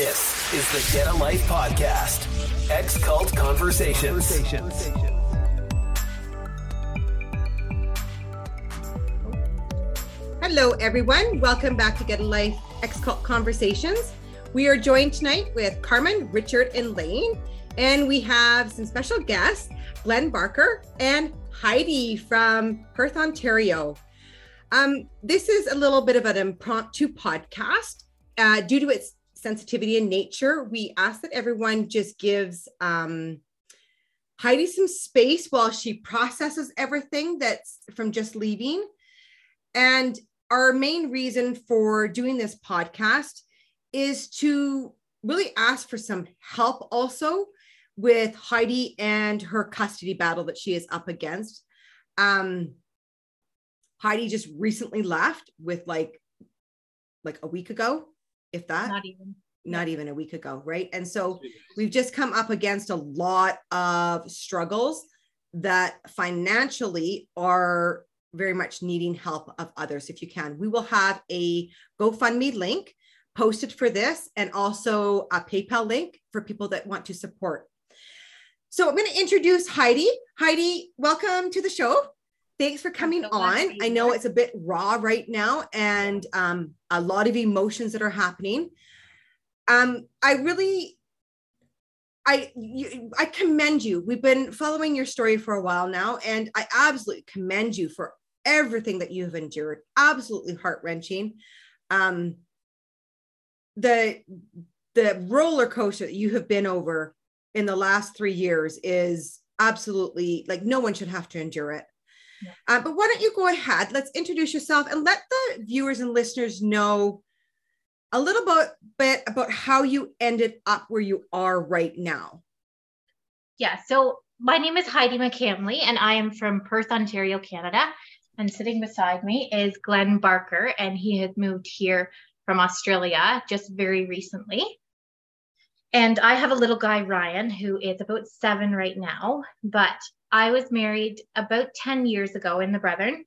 This is the Get a Life podcast. X Cult Conversations. Hello, everyone. Welcome back to Get a Life X Cult Conversations. We are joined tonight with Carmen, Richard, and Lane. And we have some special guests, Glenn Barker and Heidi from Perth, Ontario. Um, this is a little bit of an impromptu podcast. Uh, due to its sensitivity in nature, we ask that everyone just gives um, Heidi some space while she processes everything that's from just leaving. And our main reason for doing this podcast is to really ask for some help also with Heidi and her custody battle that she is up against. Um, Heidi just recently left with like like a week ago, if that. Not even. Not even a week ago, right? And so we've just come up against a lot of struggles that financially are very much needing help of others if you can. We will have a GoFundMe link posted for this and also a PayPal link for people that want to support. So I'm going to introduce Heidi. Heidi, welcome to the show. Thanks for coming so on. I know it's a bit raw right now and um, a lot of emotions that are happening. Um, I really, I you, I commend you. We've been following your story for a while now, and I absolutely commend you for everything that you have endured. Absolutely heart wrenching. Um, the the roller coaster that you have been over in the last three years is absolutely like no one should have to endure it. Yeah. Uh, but why don't you go ahead? Let's introduce yourself and let the viewers and listeners know a little bit, bit about how you ended up where you are right now. Yeah. So my name is Heidi McCamley, and I am from Perth, Ontario, Canada. And sitting beside me is Glenn Barker, and he has moved here from Australia just very recently. And I have a little guy, Ryan, who is about seven right now. But I was married about 10 years ago in the Brethren.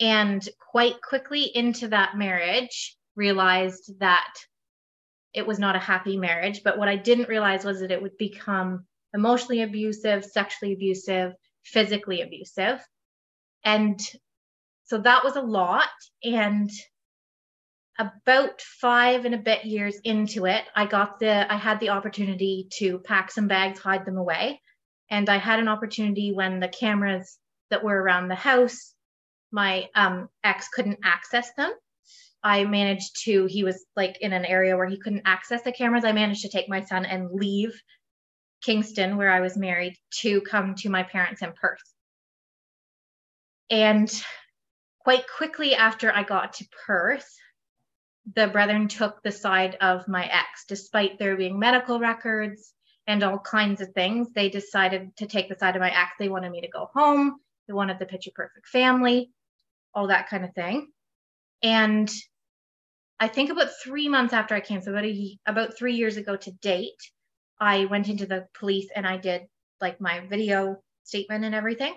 And quite quickly into that marriage, realized that it was not a happy marriage. But what I didn't realize was that it would become emotionally abusive, sexually abusive, physically abusive. And so that was a lot. And about five and a bit years into it, I got the, I had the opportunity to pack some bags, hide them away. And I had an opportunity when the cameras that were around the house, my um, ex couldn't access them. I managed to, he was like in an area where he couldn't access the cameras. I managed to take my son and leave Kingston, where I was married, to come to my parents in Perth. And quite quickly after I got to Perth, the brethren took the side of my ex, despite there being medical records and all kinds of things. They decided to take the side of my ex. They wanted me to go home. They wanted the picture perfect family, all that kind of thing. And I think about three months after I came, so about a, about three years ago to date, I went into the police and I did like my video statement and everything.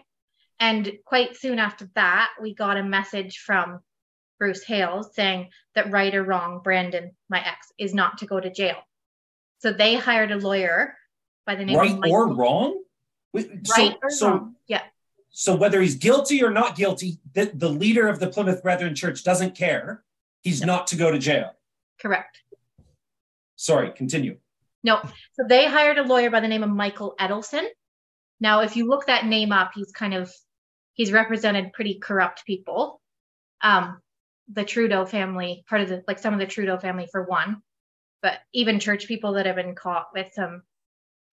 And quite soon after that, we got a message from Bruce Hales saying that right or wrong, Brandon, my ex, is not to go to jail. So they hired a lawyer by the name right of Michael. or wrong. Right so, or so, wrong. Yeah. so whether he's guilty or not guilty, the, the leader of the Plymouth Brethren Church doesn't care. He's not to go to jail. Correct. Sorry, continue. No. So they hired a lawyer by the name of Michael Edelson. Now, if you look that name up, he's kind of he's represented pretty corrupt people. Um, the Trudeau family, part of the like some of the Trudeau family for one, but even church people that have been caught with some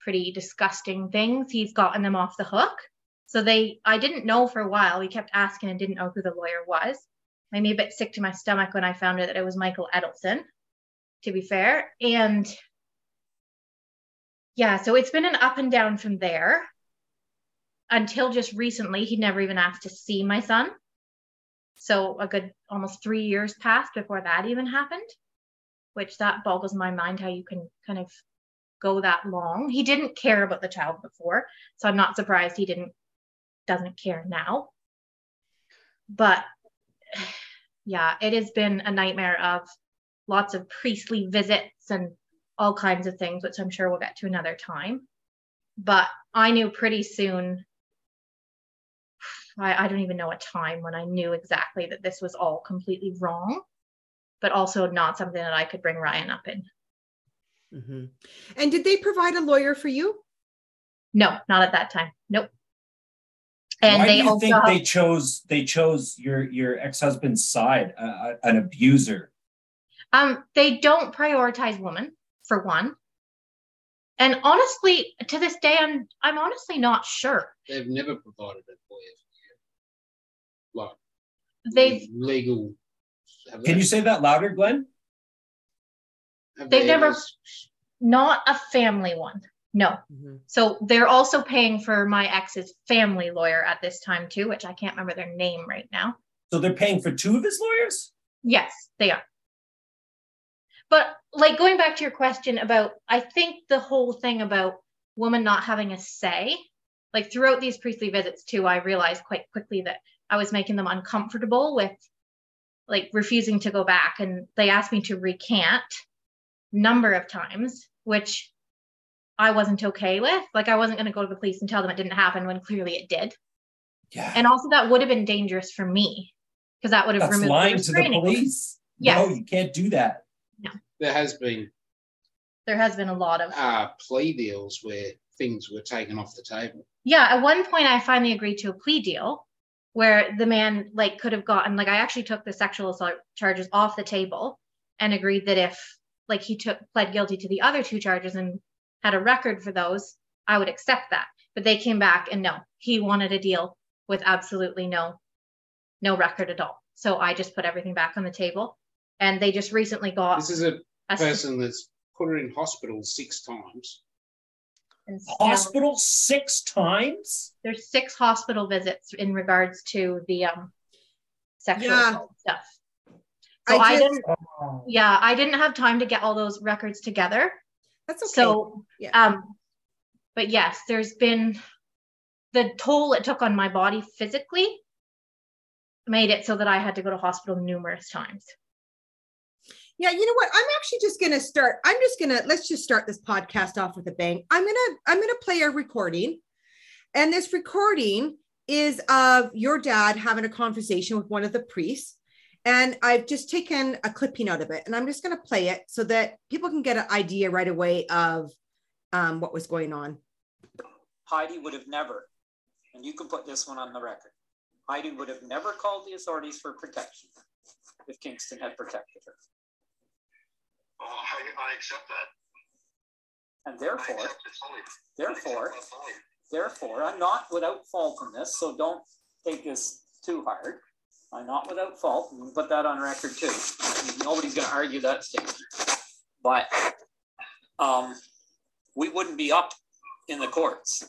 pretty disgusting things, he's gotten them off the hook. So they I didn't know for a while. We kept asking and didn't know who the lawyer was. Made me a bit sick to my stomach when I found out that it was Michael Edelson, to be fair. And yeah, so it's been an up and down from there until just recently. He never even asked to see my son. So a good almost three years passed before that even happened, which that boggles my mind how you can kind of go that long. He didn't care about the child before, so I'm not surprised he didn't doesn't care now. But yeah, it has been a nightmare of lots of priestly visits and all kinds of things, which I'm sure we'll get to another time. But I knew pretty soon. I, I don't even know a time when I knew exactly that this was all completely wrong, but also not something that I could bring Ryan up in. Mm-hmm. And did they provide a lawyer for you? No, not at that time. Nope. And Why they do you also think have- they chose they chose your your ex husband's side, uh, an abuser? Um, they don't prioritize women for one. And honestly, to this day, I'm I'm honestly not sure. They've never provided a lawyer for you. Like They've legal. Can you say that louder, Glenn? They've they never- ever- not a family one. No. Mm-hmm. So they're also paying for my ex's family lawyer at this time too, which I can't remember their name right now. So they're paying for two of his lawyers? Yes, they are. But like going back to your question about, I think the whole thing about women not having a say, like throughout these priestly visits too, I realized quite quickly that I was making them uncomfortable with like refusing to go back. And they asked me to recant number of times, which I wasn't okay with. Like I wasn't going to go to the police and tell them it didn't happen when clearly it did. Yeah. And also that would have been dangerous for me because that would have That's removed lying the to the police. Yes. No, you can't do that. No. There has been There has been a lot of uh, plea deals where things were taken off the table. yeah at one point i finally agreed to a plea deal where the man like could have gotten like i actually took the sexual assault charges off the table and agreed that if like he took pled guilty to the other two charges and had a record for those i would accept that but they came back and no he wanted a deal with absolutely no no record at all so i just put everything back on the table and they just recently got This is a person that's put her in hospital six times. and still- Hospital six times? there's six hospital visits in regards to the um sexual Yeah. assault stuff. So I I, didn't yeah, I didn't have time to get all those records together. That's okay. So Yeah. um but yes, there's been the toll it took on my body physically made it so that I had to go to hospital numerous times. Yeah, you know what? I'm actually just gonna start. I'm just gonna let's just start this podcast off with a bang. I'm gonna I'm gonna play a recording, and this recording is of your dad having a conversation with one of the priests. And I've just taken a clipping out of it, and I'm just gonna play it so that people can get an idea right away of um, what was going on. Heidi would have never, and you can put this one on the record, Heidi would have never called the authorities for protection if Kingston had protected her. Oh, I, I accept that. And therefore, accept it fully. therefore, I accept that fully. therefore, I'm not without fault in this, so don't take this too hard. I'm not without fault, and put that on record too. Nobody's gonna argue that statement. But, um, we wouldn't be up in the courts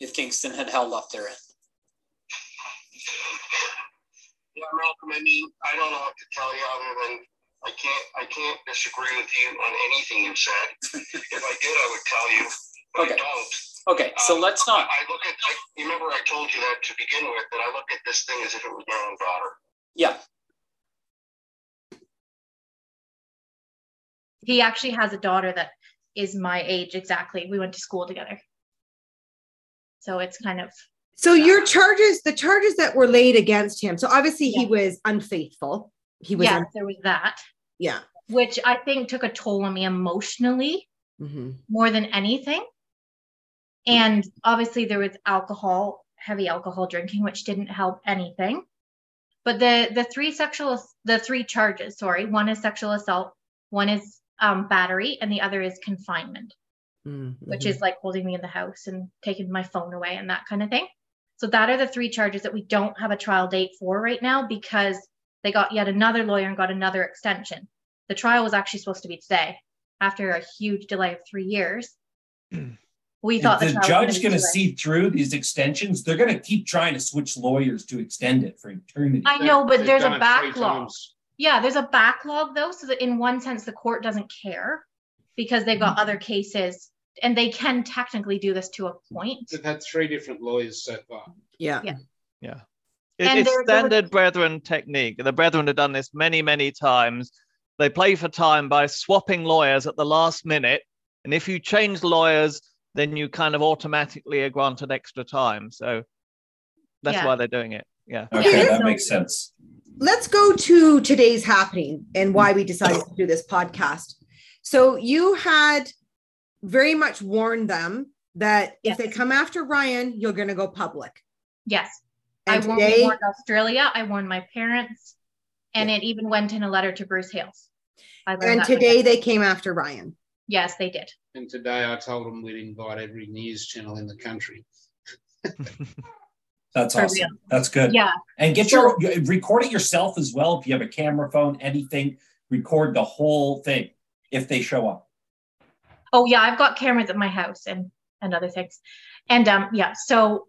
if Kingston had held up their end. Yeah, Malcolm, I mean, I don't know what to tell you other than I can't, I can't disagree with you on anything you said. If I did, I would tell you, but Okay. I don't. Okay, so Um, let's not, I, I look at, I, remember I told you that to begin with, that I look at this thing as if it was my own daughter. yeah, He actually has a daughter that is my age exactly. We went to school together. So it's kind of So your charges, the charges that were laid against him. So obviously he was unfaithful. He was, yeah, un- there was that. yeah. which I think took a toll on me emotionally Mhm. more than anything. And obviously, there was alcohol, heavy alcohol drinking, which didn't help anything. But the the three sexual the three charges, sorry, one is sexual assault, one is um, battery, and the other is confinement, Mhm. which is like holding me in the house and taking my phone away and that kind of thing. So that are the three charges that we don't have a trial date for right now because they got yet another lawyer and got another extension. The trial was actually supposed to be today after a huge delay of three years. We Is thought the trial judge be going to see through these extensions? They're going to keep trying to switch lawyers to extend it for eternity. I know, but They've there's a backlog. Yeah, there's a backlog though, so that in one sense the court doesn't care because they've got mm-hmm. other cases and they can technically do this to a point. They've had three different lawyers so far. Yeah. Yeah. Yeah. It- it's there- there was- standard brethren technique. The brethren have done this many, many times. they play for time by swapping lawyers at the last minute. And if you change lawyers, then you kind of automatically are granted extra time. So that's Yeah. why they're doing it. Yeah. Okay, that makes sense. let's go to today's happening and why we decided to do this podcast. So you had very much warned them that if they come after Ryan, you're going to go public. Yes. And I warned, today, warned Australia. I warned my parents. And it even went in a letter to Bruce Hales. And today they came after Ryan. Yes, they did. And today I told them we'd invite every news channel in the country. That's For awesome. real. That's good. Yeah. And get So- your record it yourself as well. If you have a camera phone, anything, record the whole thing if they show up. Oh yeah, I've got cameras at my house and and other things. And um yeah, so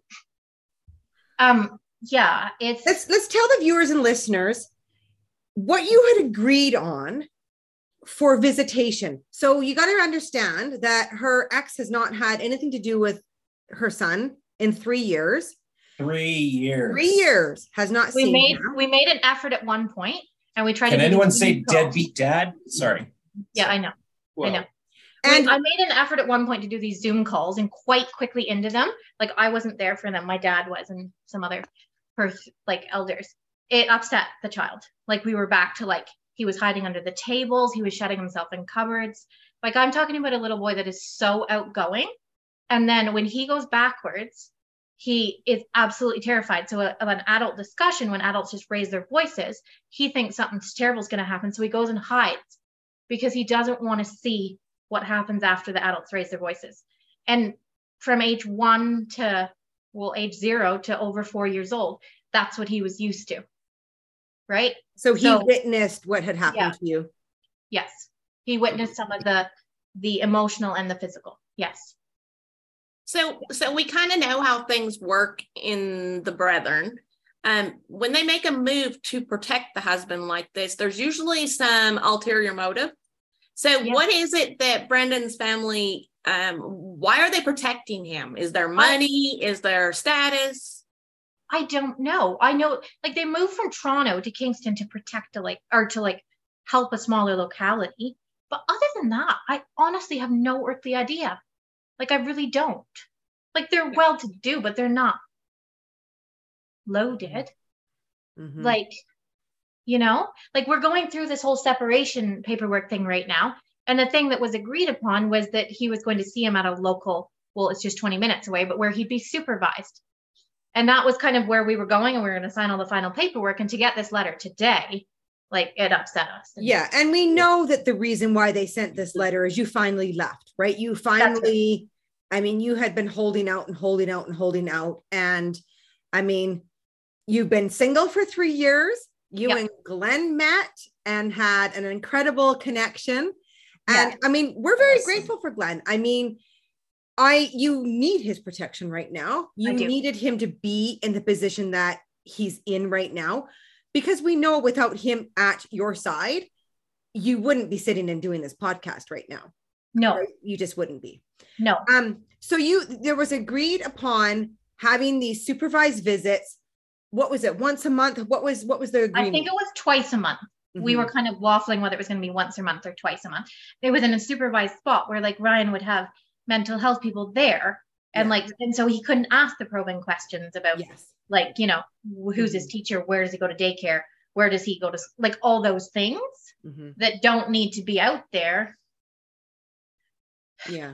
um yeah, it's Let's let's tell the viewers and listeners what you had agreed on for visitation. So you got to understand that her ex has not had anything to do with her son in 3 years. Three years. 3 years has not we seen made him. we made an effort at one point and we tried Can to do anyone say calls. deadbeat dad? Sorry. Yeah, I know. Well, know. And And I made an effort at one point to do these Zoom calls and quite quickly into them. Like I wasn't there for them. My dad was and some other Perth like elders. It upset the child. Like we were back to like he was hiding under the tables, he was shutting himself in cupboards. Like I'm talking about a little boy that is so outgoing. And then when he goes backwards, he is absolutely terrified. So, a, of an adult discussion, when adults just raise their voices, he thinks something terrible is going to happen. So, he goes and hides because he doesn't want to see what happens after the adults raise their voices. And from age one to, well, age zero to over four years old, that's what he was used to. Right? so he so- witnessed what had happened Yeah. to you. Yes. He witnessed some of the the emotional and the physical. Yes. So, so we kind of know how things work in the Brethren. Um, when they make a move to protect the husband like this, there's usually some ulterior motive. So, Yeah. what is it that Brandon's family? Um, why are they protecting him? Is there money? Is there status? I don't know. I know like they moved from Toronto to Kingston to protect a like or to like help a smaller locality. But other than that, I honestly have no earthly idea. Like I really don't. Like they're well to do, but they're not loaded. Mhm. Like, you know, like we're going through this whole separation paperwork thing right now. And the thing that was agreed upon was that he was going to see him at a local, well, it's just 20 minutes away, but where he'd be supervised. And that was kind of where we were going, and we were going to sign all the final paperwork. And to get this letter today, like it upset us. And- Yeah, and we know that the reason why they sent this mm-hmm. letter is you finally left, right? You finally, I mean, you had been holding out and holding out and holding out. And I mean, you've been single for three years. You Yep. and Glenn met and had an incredible connection. And Yeah. I mean, we're very Awesome. grateful for Glenn. I mean, I you need his protection right now. You needed him to be in the position that he's in right now because we know without him at your side, you wouldn't be sitting and doing this podcast right now. No, right? You just wouldn't be. no. Um, so you there was agreed upon having these supervised visits. What was it? Once a month? What was what was the agreement? I think it was twice a month. We Mhm. were kind of waffling whether it was going to be once a month or twice a month. It was in a supervised spot where like Ryan would have mental health people there. And Yeah. like, and so he couldn't ask the probing questions about yes. like, you know, who's his teacher? Where does he go to daycare? Where does he go to, like all those things Mhm. that don't need to be out there. Yeah.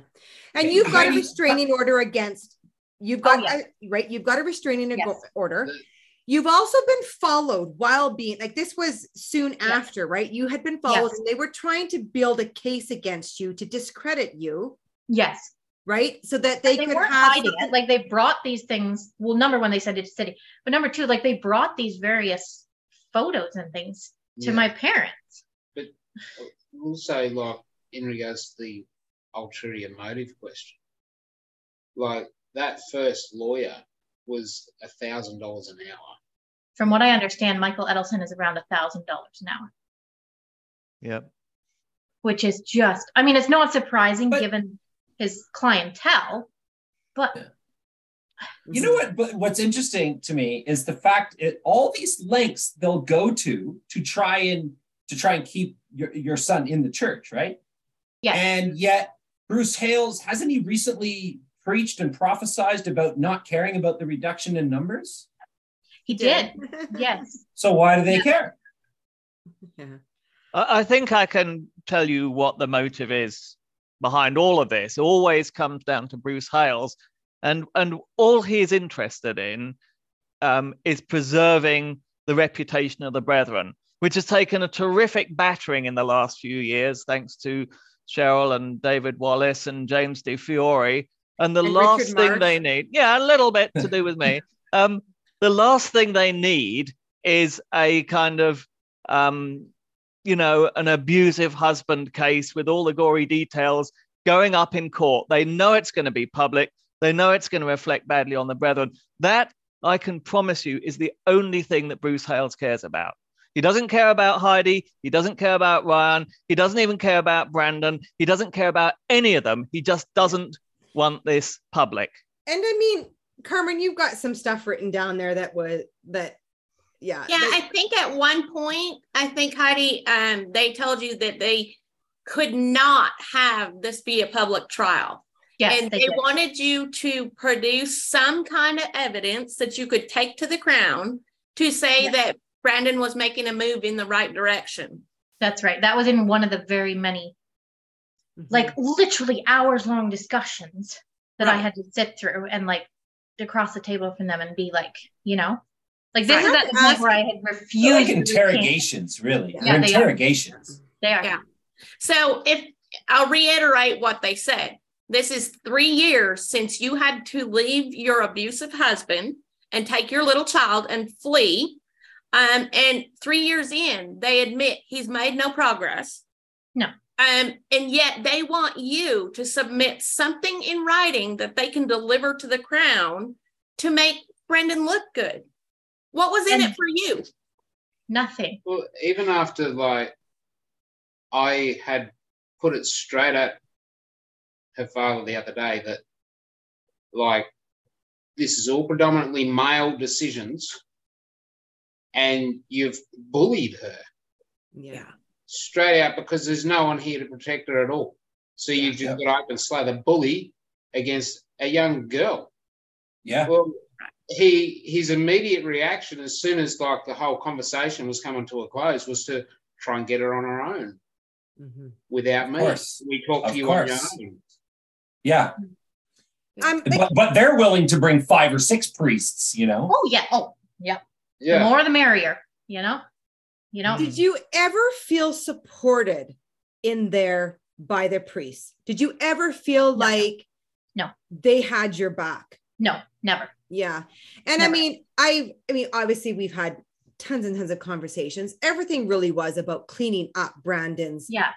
And you've got a restraining order against you've Oh, got yeah. a- right, you've got a restraining Yes. order. You've also been followed while being like this was soon after, right? You had been followed Yes. and they were trying to build a case against you to discredit you, Yes. right? So that they, They, could weren't have hiding it. Like they brought these things. Well, number one, they sent it to city, but number two, like they brought these various photos and things to Yeah. my parents. But also like in regards to the ulterior motive question, like that first lawyer was a thousand dollars an hour. From what I understand, Michael Edelson is around a thousand dollars an hour, Yep. which is just, I mean, it's not surprising But- given his clientele, but You know what? But what's interesting to me is the fact it all these lengths they'll go to to try and to try and keep your, your son in the church, right? Yeah. And yet, Bruce Hales, hasn't he recently preached and prophesied about not caring about the reduction in numbers? he did. Yes. So why do they Yeah. care? Yeah. I I think I can tell you what the motive is behind all of this. Always comes down to Bruce Hales, and and all he's interested in um, is preserving the reputation of the Brethren, which has taken a terrific battering in the last few years, thanks to Cheryl and David Wallace and James De Fiore. And the And last thing they need, yeah, a little bit to do with me. Um, the last thing they need is a kind of um, you know, an abusive husband case with all the gory details going up in court. They know it's going to be public. They know it's going to reflect badly on the brethren. That, I can promise you, is the only thing that Bruce Hales cares about. He doesn't care about Heidi. He doesn't care about Ryan. He doesn't even care about Brandon. He doesn't care about any of them. He just doesn't want this public. And I mean, Carmen, you've got some stuff written down there that was that, yeah. Yeah, that- I think at one point, I think Heidi, um, they told you that they could not have this be a public trial. Yes. and they they wanted you to produce some kind of evidence that you could take to the crown to say Yeah. that Brandon was making a move in the right direction. That's right. That was in one of the very many, Mhm. like literally hours long discussions that I had to sit through and like across the table from them and be like, you know, like this Right. is I at the to point where I had They're refused. like interrogations, really. Yeah, They're they are. interrogations. They are. Yeah. So if I'll reiterate what they said, this is three years since you had to leave your abusive husband and take your little child and flee. Um, and three years in, they admit he's made no progress. No. Um, and yet they want you to submit something in writing that they can deliver to the crown to make Brandon look good. What was in And- it for you? Nothing. Well, even after like I had put it straight at her father the other day that like this is all predominantly male decisions and you've bullied her yeah. straight out because there's no one here to protect her at all. So you've just got to open slather bully against a young girl. Yeah. Well, he his immediate reaction as soon as like the whole conversation was coming to a close was to try and get her on her own Mhm. without Of me. course. We talk Of to you on your own. Yeah. I'm, But, but they're willing to bring five or six priests, you know? Oh yeah. Oh yeah. The Yeah. more the merrier. You know. You know. Did you ever feel supported in there by the priests? Did you ever feel No. like No. they had your back? No. Never. Yeah. And I mean, I I mean, obviously we've had tons and tons of conversations. Everything really was about cleaning up Brandon's Yeah.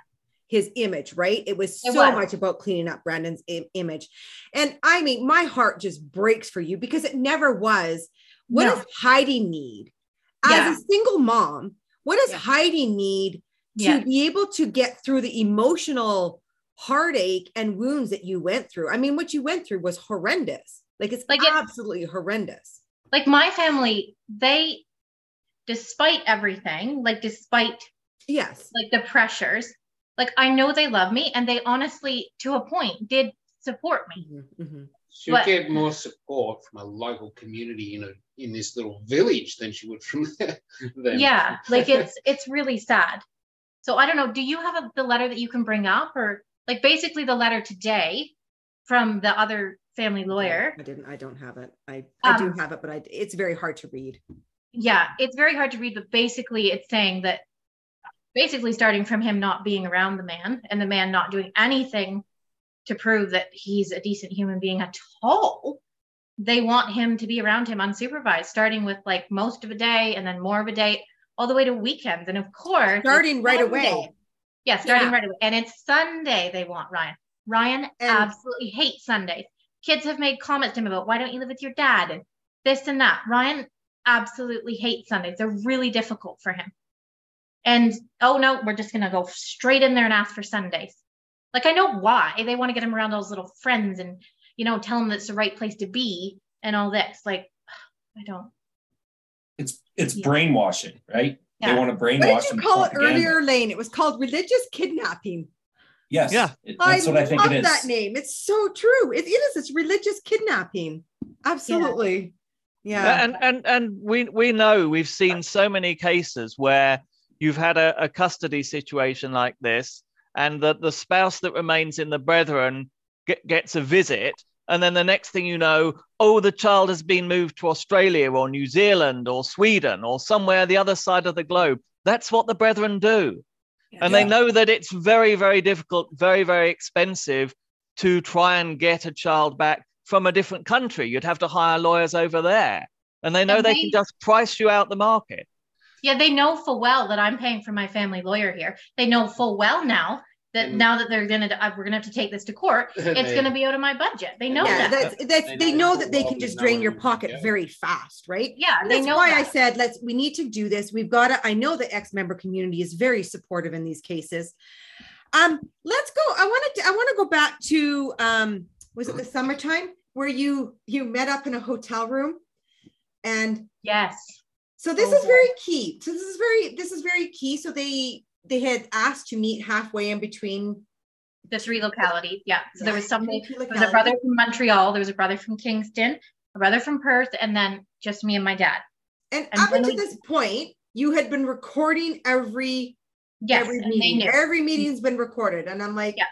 his image, right? It was It so was. much about cleaning up Brandon's Im- image. And I mean, my heart just breaks for you because it never was. What No. does Heidi need? As Yeah. a single mom, what does Yeah. Heidi need to Yeah. be able to get through the emotional heartache and wounds that you went through? I mean, what you went through was horrendous. Like it's Like it- absolutely horrendous. like my family they despite everything like despite Yes. like the pressures like i know they love me and they honestly to a point did support me Mhm, mhm. She'll But- get more support from a local community in a in this little village than she would from them. yeah like it's it's really sad so i don't know do you have a, the letter that you can bring up or like basically the letter today from the other family lawyer I didn't. I don't have it. I I do Um, have it, but I, it's very hard to read. yeah it's very hard to read but basically it's saying that basically starting from him not being around the man and the man not doing anything to prove that he's a decent human being at all they want him to be around him unsupervised starting with like most of a day and then more of a day all the way to weekends and of course Starting right Sunday. away. yeah starting Yeah. right away and it's sunday they want ryan ryan And- absolutely hates sundays kids have made comments to him about why don't you live with your dad and this and that ryan absolutely hates Sundays. They're really difficult for him. And oh no, we're just gonna go straight in there and ask for Sundays. Like I know why. They want to get him around all his little friends and you know, tell him that's the right place to be and all this. Like I don't. It's it's Yeah. brainwashing, right? Yeah. They want to brainwash. What brainwash did you them. call it earlier, Lane? It was called religious kidnapping. Yes. Yeah. it- That's I what I think love it is. that name. It's so true. It, it is. It's religious kidnapping. Absolutely. Yeah. and and and we we know we've seen so many cases where you've had a, a custody situation like this and that the spouse that remains in the brethren get, gets a visit and then the next thing you know oh the child has been moved to australia or new zealand or sweden or somewhere the other side of the globe that's what the brethren do and they know that it's very very difficult very very expensive to try and get a child back from a different country. You'd have to hire lawyers over there. And they know And they they- can just price you out the market. Yeah, they know full well that I'm paying for my family lawyer here. They know full well now that Mm. now that they're gonna, uh, we're gonna have to take this to court. It's They- gonna be out of my budget. They know yeah, that. that's, that's, They they know know that they can just drain your pocket yeah. very fast, right? Yeah, they that's know why I said let's we need to do this. We've got to. I know the ex-member community is very supportive in these cases. Um, let's go. I wanted to I want to go back to um was it the summertime where you you met up in a hotel room and Yes. so this Oh, is very key. So this is very this is very key. So they they had asked to meet halfway in between The three localities. Yeah. So there was Yeah, somebody, there was a brother from Montreal, there was a brother from Kingston, a brother from Perth, and then just me and my dad. And, And up until we- this point, you had been recording every Yes. every meeting. Every meeting's been recorded, and I'm like, Yeah.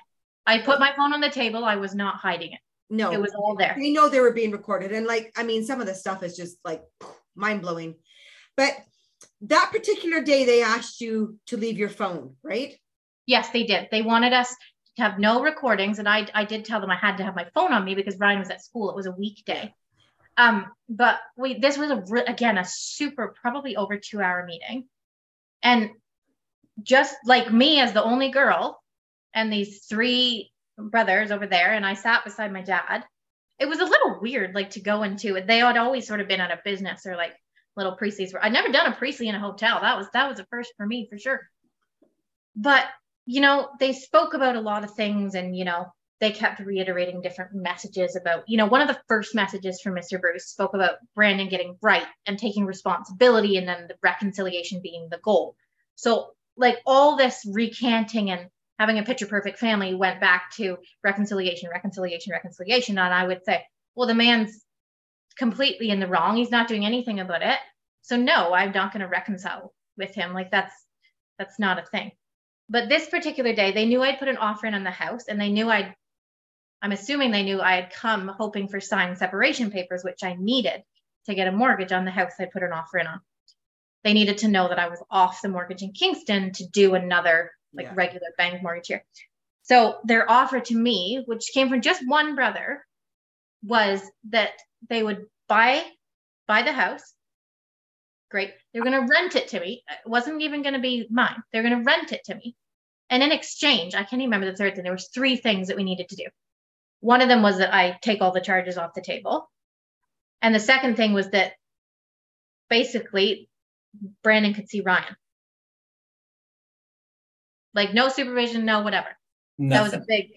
I put my phone on the table. I was not hiding it. no, It was all there. they know they were being recorded, and like, I mean, some of the stuff is just like mind blowing. But that particular day, they asked you to leave your phone, right? Yes, they did. They wanted us to have no recordings, and I I did tell them I had to have my phone on me because Ryan was at school. It was a weekday. Um, but we this was a re- again a super probably over two hour meeting, and just like me as the only girl, and these three brothers over there, and I sat beside my dad. It was a little weird, like to go into it. They had always sort of been at a business or like little priesties. I'd never done a priestly in a hotel. That was that was a first for me for sure. But you know, they spoke about a lot of things and, you know, they kept reiterating different messages about, you know, one of the first messages from Mr. Bruce spoke about Brandon getting right and taking responsibility and then the reconciliation being the goal. So, like, all this recanting and having a picture perfect family went back to reconciliation, reconciliation, reconciliation. And I would say, well, the man's completely in the wrong. He's not doing anything about it. So, no, I'm not going to reconcile with him. Like, that's that's not a thing. But this particular day, they knew I'd put an offer in on the house and they knew I'd, I'm assuming they knew I had come hoping for signed separation papers, which I needed to get a mortgage on the house I'd put an offer in on. They needed to know that I was off the mortgage in Kingston to do another like Yeah. regular bank mortgage here. So their offer to me, which came from just one brother, was that they would buy buy the house. Great. They're going to rent it to me. It wasn't even going to be mine. They're going to rent it to me. And in exchange, I can't even remember the third thing. There was three things that we needed to do. One of them was that I take all the charges off the table. And the second thing was that basically Brandon could see Ryan. Like no supervision, no whatever. That was a big.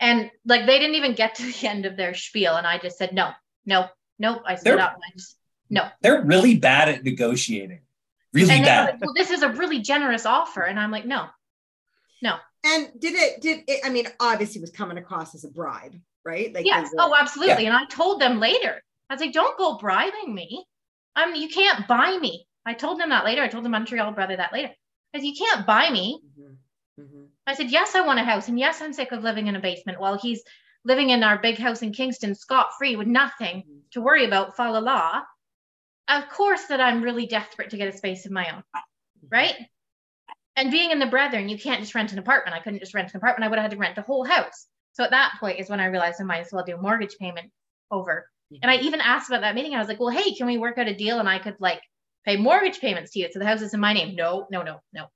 And like they didn't even get to the end of their spiel, and I just said no, no, nope. I stood up and I just no. They're really bad at negotiating. Really and bad. like, well, this is a really generous offer, and I'm like, no, no. And did it? Did it? I mean, obviously, it was coming across as a bribe, right? Like, Yes. they were- Oh, absolutely. And I told them later. I was like, don't go bribing me. Um, you can't buy me. I told them that later. I told the Montreal brother that later. Because you can't buy me. Mhm, mhm. I said, yes, I want a house. And yes, I'm sick of living in a basement while he's living in our big house in Kingston, scot free with nothing mm-hmm. to worry about, follow law. Of course, that I'm really desperate to get a space of my own. Mm-hmm. Right. And being in the Brethren, you can't just rent an apartment. I couldn't just rent an apartment. I would have had to rent a whole house. So at that point is when I realized I might as well do a mortgage payment over. Mm-hmm. And I even asked about that meeting. I was like, well, hey, can we work out a deal and I could like pay mortgage payments to you? So the house is in my name. No, no, no, no.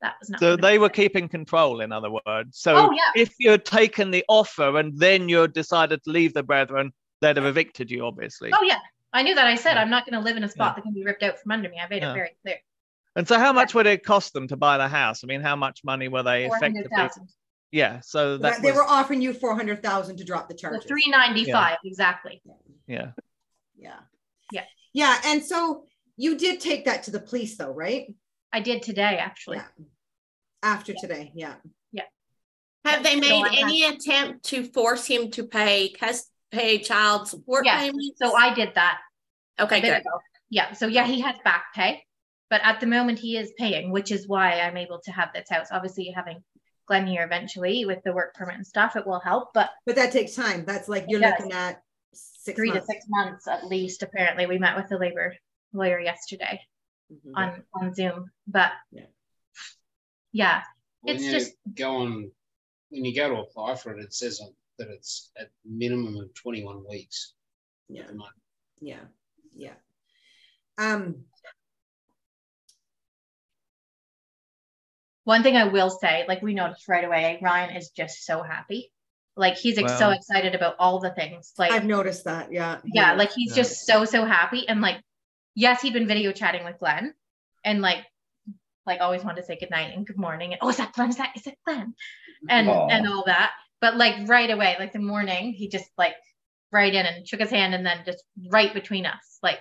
That was not. So they were keeping control, in other words. So Oh, yeah. if you had taken the offer and then you had decided to leave the brethren, they'd have evicted you, obviously. Oh yeah, I knew that. I said Yeah. I'm not going to live in a spot Yeah. that can be ripped out from under me. I made Yeah. it very clear. And so, how much would it cost them to buy the house? I mean, how much money were they Four hundred effectively? thousand. Yeah. So that they was, were offering you four hundred thousand to drop the So charges. three ninety five exactly. yeah. Yeah. Yeah. Yeah. And so You did take that to the police though, right? I did today, actually. Yeah. After today, yeah. Yeah. Have they So made have- any attempt to force him to pay pay child support Yes. payments? So I did that. okay, good. ago. Yeah. So yeah, he has back pay, but at the moment he is paying, which is why I'm able to have this house. Obviously, having Glenn here eventually with the work permit and stuff, it will help. But But that takes time. That's like you're looking at six three months. to six months at least. Apparently, we met with the labor lawyer yesterday Mhm. on on Zoom. But Yeah. yeah, When It's just- go on when you go to apply for it, it says on, that it's at minimum of 21 weeks. Yeah. Yeah. Yeah. Um, one thing I will say, like we noticed right away, Ryan is just so happy. Like he's ex- so excited about all the things. Like I've noticed that. Yeah. yeah, like he's Yeah. just so so happy and like yes he'd been video chatting with glenn and like like always wanted to say good night and good morning and oh is that glenn is that is it glenn and Aw. and all that but like right away like the morning he just like right in and shook his hand and then just right between us like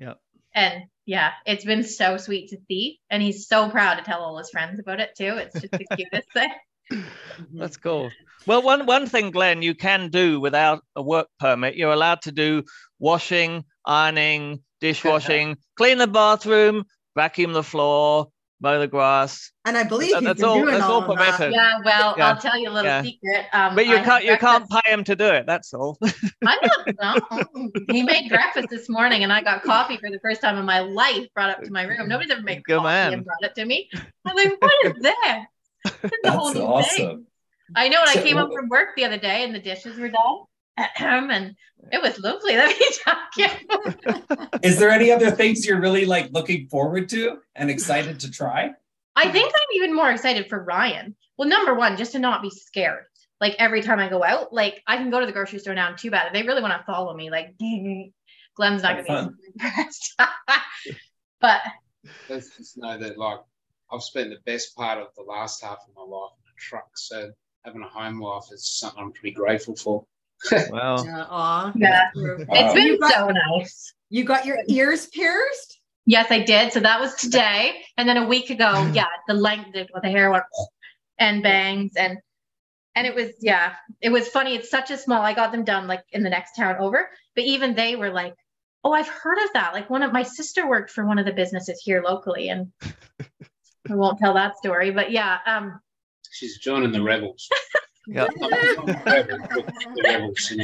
Yep. and yeah it's been so sweet to see and he's so proud to tell all his friends about it too it's just the cutest thing Mhm. That's cool. Well, one one thing, Glenn, you can do without a work permit. You're allowed to do washing, ironing, dishwashing, clean the bathroom, vacuum the floor, mow the grass. and I believe That- you've that's all- doing that's all, all of that. yeah well Yeah. i'll tell you a little Yeah. secret um But you I can't you can't pay him to do it. That's all. I'm not. No. he made breakfast this morning, and I got coffee for the first time in my life. Brought up to my room. Nobody's ever made Good coffee man. and brought it to me. I'm like, what is this? This is whole That's awesome. thing. I know. And I came home from work the other day, and the dishes were done, and it was lovely. Let me tell you. Is there any other things you're really like looking forward to and excited to try? I think I'm even more excited for Ryan. Well, number one, just to not be scared. Like every time I go out, like I can go to the grocery store now and too bad. If they really want to follow me, like Glenn's not gonna be impressed. but Let's just know that like I've spent the best part of the last half of my life in a truck. So having a home life is something I'm pretty grateful for. Well, Yeah, aw. Yeah. True. it's Wow. been got- so nice. You got your ears pierced? Yes, I did. So that was today. And then a week ago, yeah, the length the, the hair went and bangs and and it was yeah, it was funny. It's such a small. I got them done like in the next town over, but even they were like, "Oh, I've heard of that." Like one of my sister worked for one of the businesses here locally, and I won't tell that story. But yeah, um, She's joining the rebels. Yeah. Not the rebels, but the rebels. you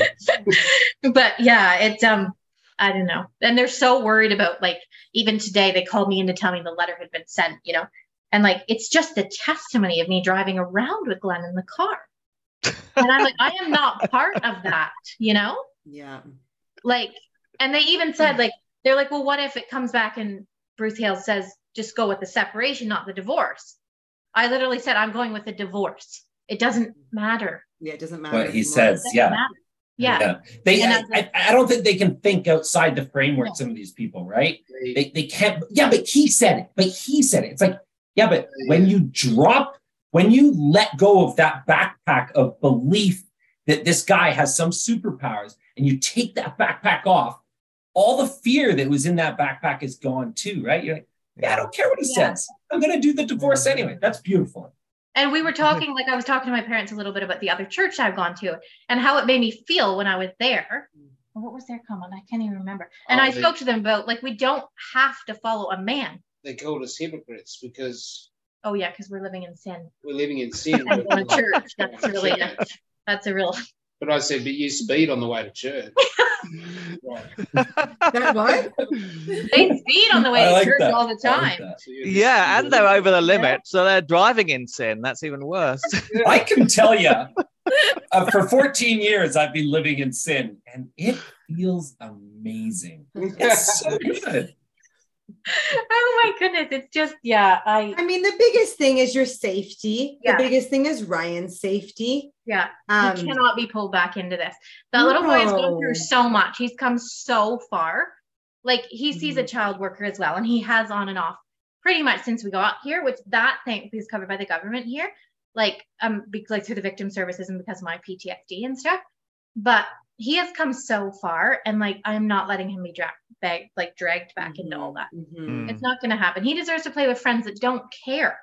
know. but yeah, it's um, I don't know. And they're so worried about like even today they called me in to tell me the letter had been sent, you know, and like it's just the testimony of me driving around with Glenn in the car. and I'm like, I am not part of that, you know? Yeah. Like, and they even said, like, they're like, well, what if it comes back and Bruce Hale says, just go with the separation, not the divorce? I literally said, I'm going with the divorce. It doesn't mm-hmm. matter. Yeah, it doesn't matter. What he anymore. says, It doesn't yeah. Yeah. They, And I, as a- I, I don't think they can think outside the framework. No. Some of these people, right? They- They, they can't. Yeah, but he said it. But he said it. It's like, yeah, but when you drop, when you let go of that backpack of belief that this guy has some superpowers, and you take that backpack off, all the fear that was in that backpack is gone too, right? You're like, yeah, I don't care what he Yeah. says. I'm gonna do the divorce anyway. That's beautiful. And we were talking, like I was talking to my parents a little bit about the other church I've gone to and how it made me feel when I was there. Mm. What was their comment? I can't even remember. And Oh, I they- spoke to them about like we don't have to follow a man. They called us hypocrites because Oh yeah, because we're living in sin. we're living in sin. And going to church. That's really church. that's a real But I said, but you speed on the way to church. Right. That what? they speed on the way I to like church that. all the I like time. So Yeah, and they're over the limit, so they're driving in sin. That's even worse. I can tell you, uh, for 14 years, I've been living in sin, and it feels amazing. It's so good. Oh my goodness. It's just yeah, I I mean, the biggest thing is your safety. Yeah. The biggest thing is Ryan's safety. yeah. Um, he cannot be pulled back into this. That little boy has gone through so much. He's come so far. Like he sees Mm-hmm. a child worker as well, and he has on and off pretty much since we got here, which that thankfully is covered by the government here. Like um, because like through the victim services and because of my PTSD and stuff. But he has come so far and like i'm not letting him be dragged back like dragged back into all that Mhm. Mm. it's not going to happen he deserves to play with friends that don't care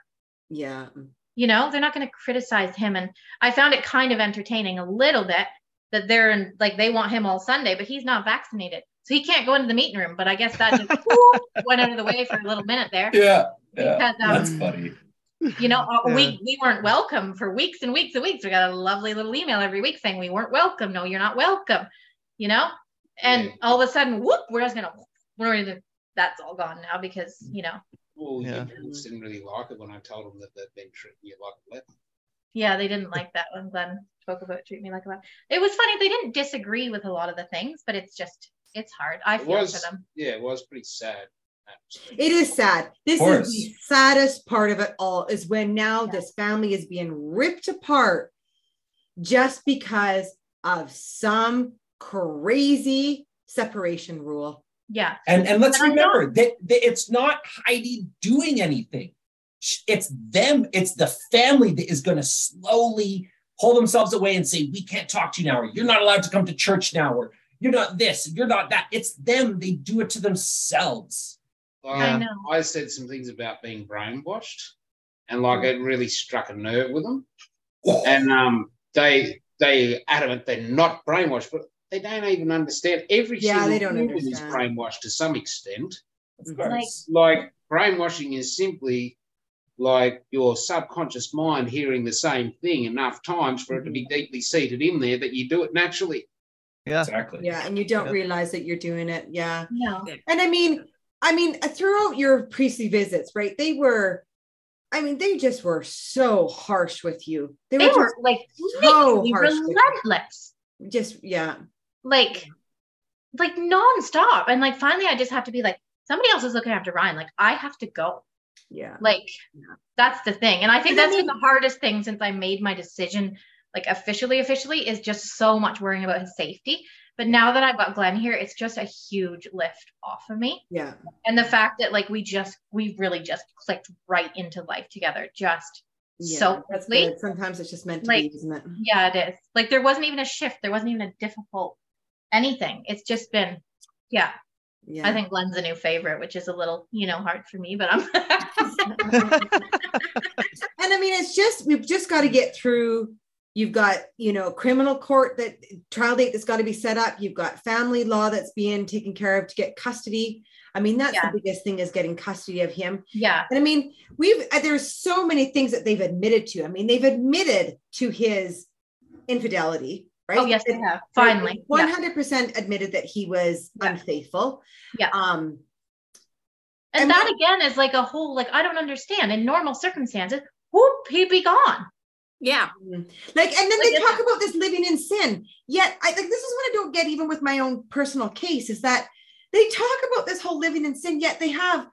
Yeah. you know they're not going to criticize him and i found it kind of entertaining a little bit that they're in, like they want him all sunday but he's not vaccinated so he can't go into the meeting room but i guess that just whoop, went out of the way for a little minute there Yeah. Because, um, That's funny. You know uh, Yeah. we we weren't welcome for weeks and weeks and weeks we got a lovely little email every week saying we weren't welcome no you're not welcome you know and Yeah. all of a sudden whoop we're just gonna we're gonna that's all gone now because you know Well, Yeah. your parents didn't really like it when I told them that they'd been treating you like a leper. yeah they didn't like that when glenn spoke about treat me like a it was funny they didn't disagree with a lot of the things but it's just it's hard i It feel was, for them yeah, it was pretty sad. Actually. It is sad. This is the saddest part of it all is when now Yeah. this family is being ripped apart just because of some crazy separation rule. yeah And and let's And remember that, that it's not Heidi doing anything. It's them, it's the family that is going to slowly pull themselves away and say, We can't talk to you now, or you're not allowed to come to church now, or you're not this, you're not that. It's them, they do it to themselves. I Um, know. I said some things about being brainwashed, and like it really struck a nerve with them. And um, they they adamant they're not brainwashed, but they don't even understand. Every Yeah, single they don't human is brainwashed to some extent. Like- Like brainwashing is simply like your subconscious mind hearing the same thing enough times for it to be Mm-hmm. deeply seated in there that you do it naturally. Yeah. exactly. Yeah, and you don't Yeah. realize that you're doing it. Yeah. no And I mean, I mean, uh, throughout your priestly visits, right? They were, I mean, they just were so harsh with you. They, they were, were like so relentless just, yeah. like like nonstop. And like finally I just have to be like, somebody else is looking after Ryan. Like I have to go. Yeah. Like that's the thing. And I think And I that's been the hardest thing since I made my decision, like officially, officially, is just so much worrying about his safety. But now that I've got Glenn here, it's just a huge lift off of me. Yeah. And the fact that like we just we really just clicked right into life together. Just Yeah. so quickly. Sometimes it's just meant to Like, be, isn't it? Yeah, it is. Like there wasn't even a shift. There wasn't even a difficult anything. It's just been, yeah. Yeah. I think Glenn's a new favorite, which is a little, you know, hard for me, but I'm. and I mean, it's just we've just got to get through. You've got, you know, criminal court that trial date that's got to be set up. You've got family law that's being taken care of to get custody. I mean, that's Yeah. the biggest thing is getting custody of him. yeah, And I mean, we've uh, there's so many things that they've admitted to. I mean, they've admitted to his infidelity, right? Oh yes, they have. Finally. hundred percent admitted that he was Yeah. unfaithful. Yeah. Um. And and that again is like a whole like I don't understand. In normal circumstances, whoop, he'd be gone. Yeah. Mm. Like, and then Like, they talk about this living in sin. Yet, I think this is what I don't get, even with my own personal case, is that they talk about this whole living in sin. Yet they have,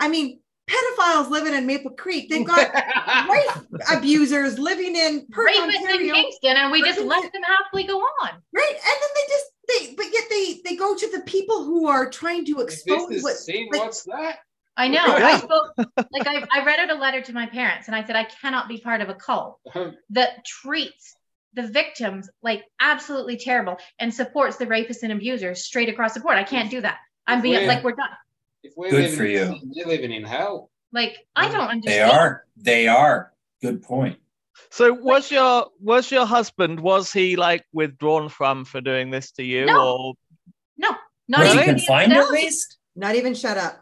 I mean, pedophiles living in Maple Creek. They've got wife abusers living in Perth, Rapists in Kingston, and we just Rapists let them happily go on. Right. And then they just they but yet they they go to the people who are trying to expose this is what sin, like- what's that? I know. Yeah. I spoke like I, I read out a letter to my parents, and I said I cannot be part of a cult uh-huh. that treats the victims like absolutely terrible and supports the rapists and abusers straight across the board. I can't do that. I'm being Yeah. like we're done. If we're Good living for in you. they're living in hell. Like I don't mm-hmm. understand. They are. They are. Good point. So was your was your husband was he like withdrawn from for doing this to you No. or No, not Was he even confined at least? not even shut up.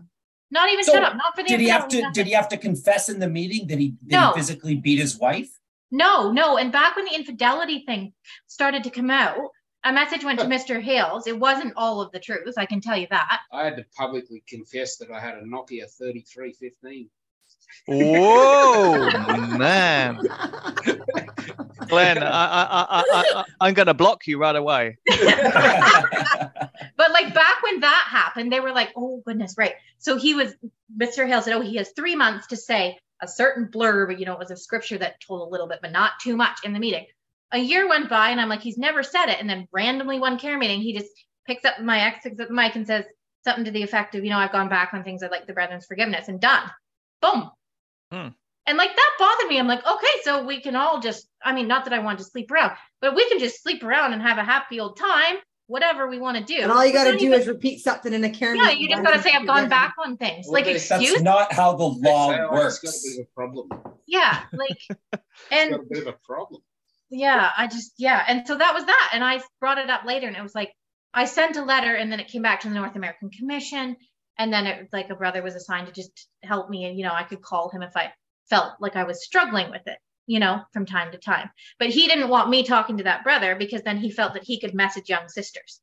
Not even So, shut up. Not for the Did he have to? nothing. Did he have to confess in the meeting that he that No. he physically beat his wife? No, no. And back when the infidelity thing started to come out, a message went to Mr. Hales. It wasn't all of the truth. I can tell you that. I had to publicly confess that I had a Nokia 3315. Whoa man Glenn I, I, I'm gonna block you right away But like back when that happened, they were like, oh goodness, right. So he was, Mr. Hales said, oh, he has three months to say a certain blurb. You know, it was a scripture that told a little bit, but not too much in the meeting. A year went by and I'm like, he's never said it. And then randomly one care meeting, he just picks up my ex, picks up the mic and says something to the effect of, you know, I've gone back on things I'd like the brethren's forgiveness and done. Boom. And like that bothered me. I'm like, okay, so we can all just, I mean, not that I want to sleep around, but we can just sleep around and have a happy old time. whatever we want to do. And all you got to do even- is repeat something in a Karen. yeah, you just got to say I've gone back on things. Well, like they- That's excuse, not how the law So, It's got a works. bit a problem. yeah, like, and a bit of a problem. yeah i just yeah and so that was that and i brought it up later and it was like i sent a letter and then it came back to the north american commission and then it was like a brother was assigned to just help me and you know i could call him if i felt like i was struggling with it you know from time to time but he didn't want me talking to that brother because then he felt that he could message young sisters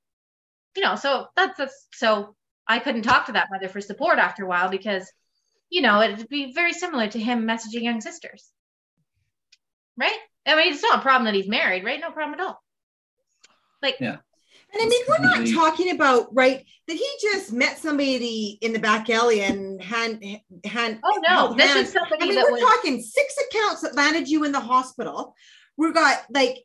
you know so that's, that's so i couldn't talk to that brother for support after a while because you know it'd be very similar to him messaging young sisters right I mean, it's not a problem that he's married, right? No problem at all. Like, Yeah. And I mean, we're not talking about right that he just met somebody in the back alley and hand hand. oh no, this hands. is somebody I mean, that we're was talking six accounts that landed you in the hospital. We've got like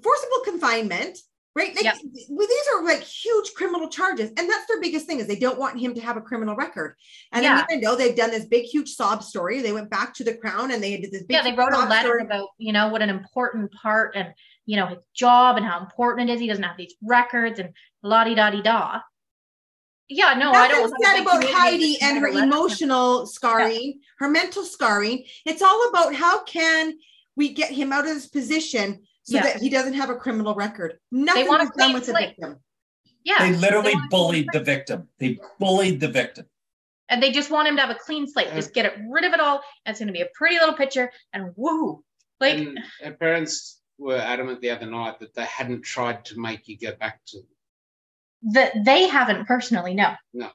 forcible confinement, right? Like Yep. well, these are like huge criminal charges, and that's their biggest thing is they don't want him to have a criminal record. And Yeah. then I know they've done this big, huge sob story. They went back to the crown and they did this big. yeah, they wrote a letter story. about, you know, what an important part and you know, his job and how important it is. He doesn't have these records and la di da di da. Yeah, no, I don't Nothing have said about Heidi and her never let him. emotional scarring, her mental scarring. It's all about how can we get him out of this position so Yeah. that he doesn't have a criminal record. Nothing want a was done with the victim. Yeah. They literally want a clean bullied the victim. They bullied the victim. And they just want him to have a clean slate. Just get it rid of it all. And it's gonna be a pretty little picture and woo. Like and her parents were adamant the other night that they hadn't tried to make you go back to them. that they haven't personally, no. No.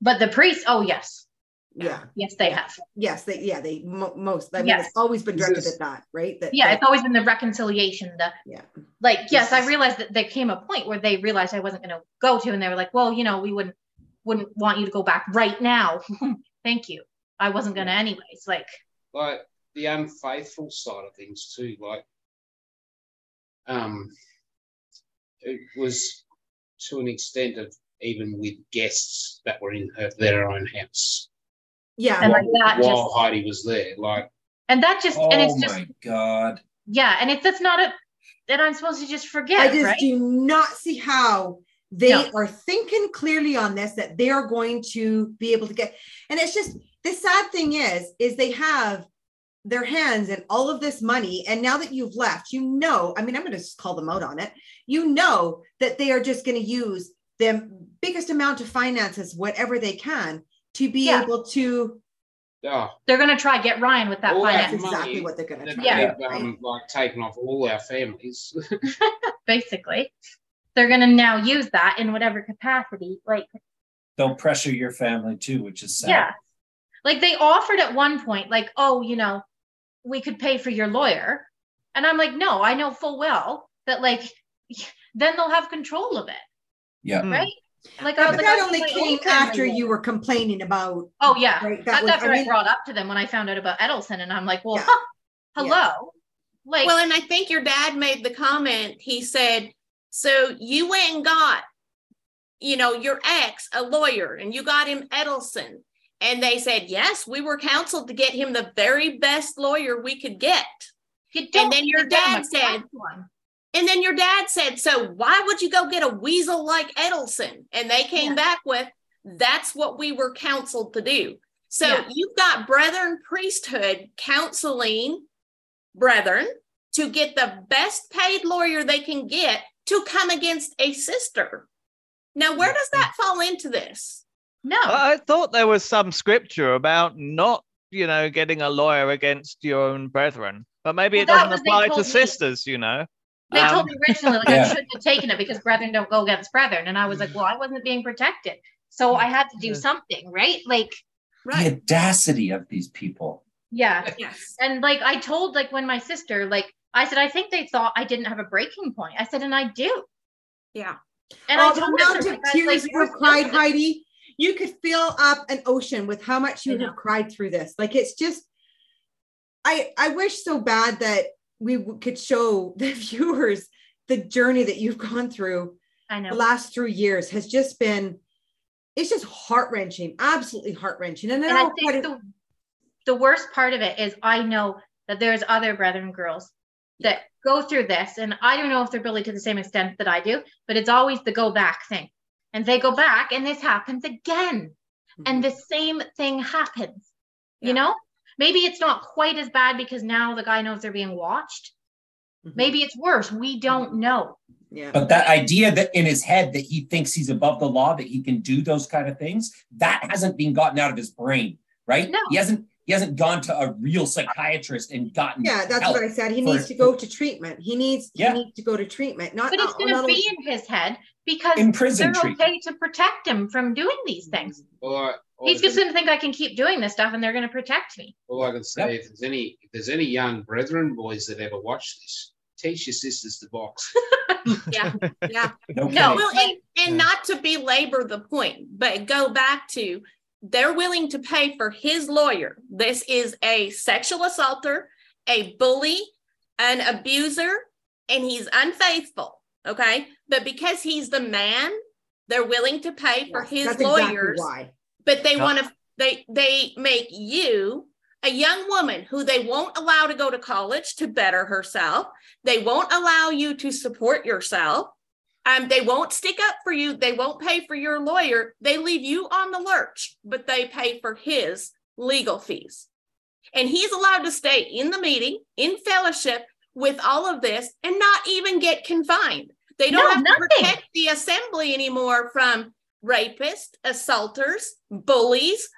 But the priests, oh yes. Yeah. Yes, they have. Yes. They. Yeah. They mo- most. I mean, Yes. it's always been directed at that, right? That. yeah that- it's always been the reconciliation the Yeah. like yes This i realized that there came a point where they realized i wasn't going to go to and they were like well you know we wouldn't wouldn't want you to go back right now thank you i wasn't going to anyways like like the unfaithful side of things too. Like, um, it was to an extent of even with guests that were in her their own house Yeah. and like that while just Heidi was there. Like, and that just and Oh it's just my god. yeah and it's that's not a that i'm supposed to just forget I just right do not see how they No. are thinking clearly on this that they are going to be able to get and it's just the sad thing is is they have their hands and all of this money and now that you've left you know i mean i'm going to just call them out on it you know that they are just going to use the biggest amount of finances whatever they can to be Yeah. able to oh, they're going to try get ryan with that All that's finance money exactly what they're going to they've, try Yeah. they've, um, like taken off all our families. basically they're going to now use that in whatever capacity like They'll pressure your family too, which is sad. Yeah. Like they offered at one point, like, oh, you know, we could pay for your lawyer. And I'm like, no, I know full well that like then they'll have control of it. Yeah. Hmm. Right? Like I was but like, that only want came own after you were complaining about Oh yeah. right That, was- that's I what I mean, brought up to them when I found out about Edelson. And I'm like, well, Yeah. huh, hello. Like well, and I think your dad made the comment. He said, "So you went and got, you know, your ex a lawyer, and you got him Edelson." And they said, "Yes, we were counseled to get him the very best lawyer we could get." you don't then your to get them dad said- one. And then your dad said, "So why would you go get a weasel like Edelson?" And they came Yeah. back with, "That's what we were counseled to do." So Yeah. you've got brethren priesthood counseling brethren to get the best paid lawyer they can get to come against a sister. Now, where does mm-hmm. that fall into this? No. I I thought there was some scripture about not, you know, getting a lawyer against your own brethren, but maybe Well, it doesn't apply to me- sisters, you know. They Um, told me originally like I shouldn't have taken it because brethren don't go against brethren. And I was like, well, I wasn't being protected. So I had to do something, right? Like, right. The audacity of these people. yeah. Yes. And like I told like when my sister, like I said, I think they thought I didn't have a breaking point. I said, and I do. Yeah. And oh, I the told amount her, of tears like, you have we're- cried, Heidi. You could fill up an ocean with how much you have cried through this. Like it's just, I I wish so bad that we could show the viewers the journey that you've gone through I know the last three years has just been, it's just heart wrenching, absolutely heart wrenching. And I And I think the, the worst part of it is I know that there's other brethren girls that go through this. And I don't know if they're bullied to the same extent that I do, but it's always the go back thing. And they go back and this happens again. And the same thing happens. Yeah. You know? Maybe it's not quite as bad because now the guy knows they're being watched. Mhm. Maybe it's worse. We don't know. Yeah. But that idea that in his head that he thinks he's above the law, that he can do those kind of things, that hasn't been gotten out of his brain, right? No. He hasn't he hasn't gone to a real psychiatrist and gotten Yeah, that's help. what I said. He for- needs to go to treatment. He needs Yeah. he needs to go to treatment. Not But it's going to be in his head because in prison they're treatment. okay to protect him from doing these things. All I, all He's just going to think I can keep doing this stuff and they're going to protect me. all I can say, if there's any if there's any young brethren boys that ever watch this, teach your sisters to box. Yeah. Yeah. No, No. Well, and, and not to belabor the point, but go back to they're willing to pay for his lawyer. This is a sexual assaulter, a bully, an abuser, and he's unfaithful. Okay. But because he's the man, they're willing to pay for Yes, his that's exactly lawyers. why. but they No. want to they they make you a young woman who they won't allow to go to college to better herself they won't allow you to support yourself um, they won't stick up for you they won't pay for your lawyer they leave you on the lurch but they pay for his legal fees and he's allowed to stay in the meeting in fellowship with all of this and not even get confined they don't No, have nothing. to protect the assembly anymore from rapists, assaulters, bullies,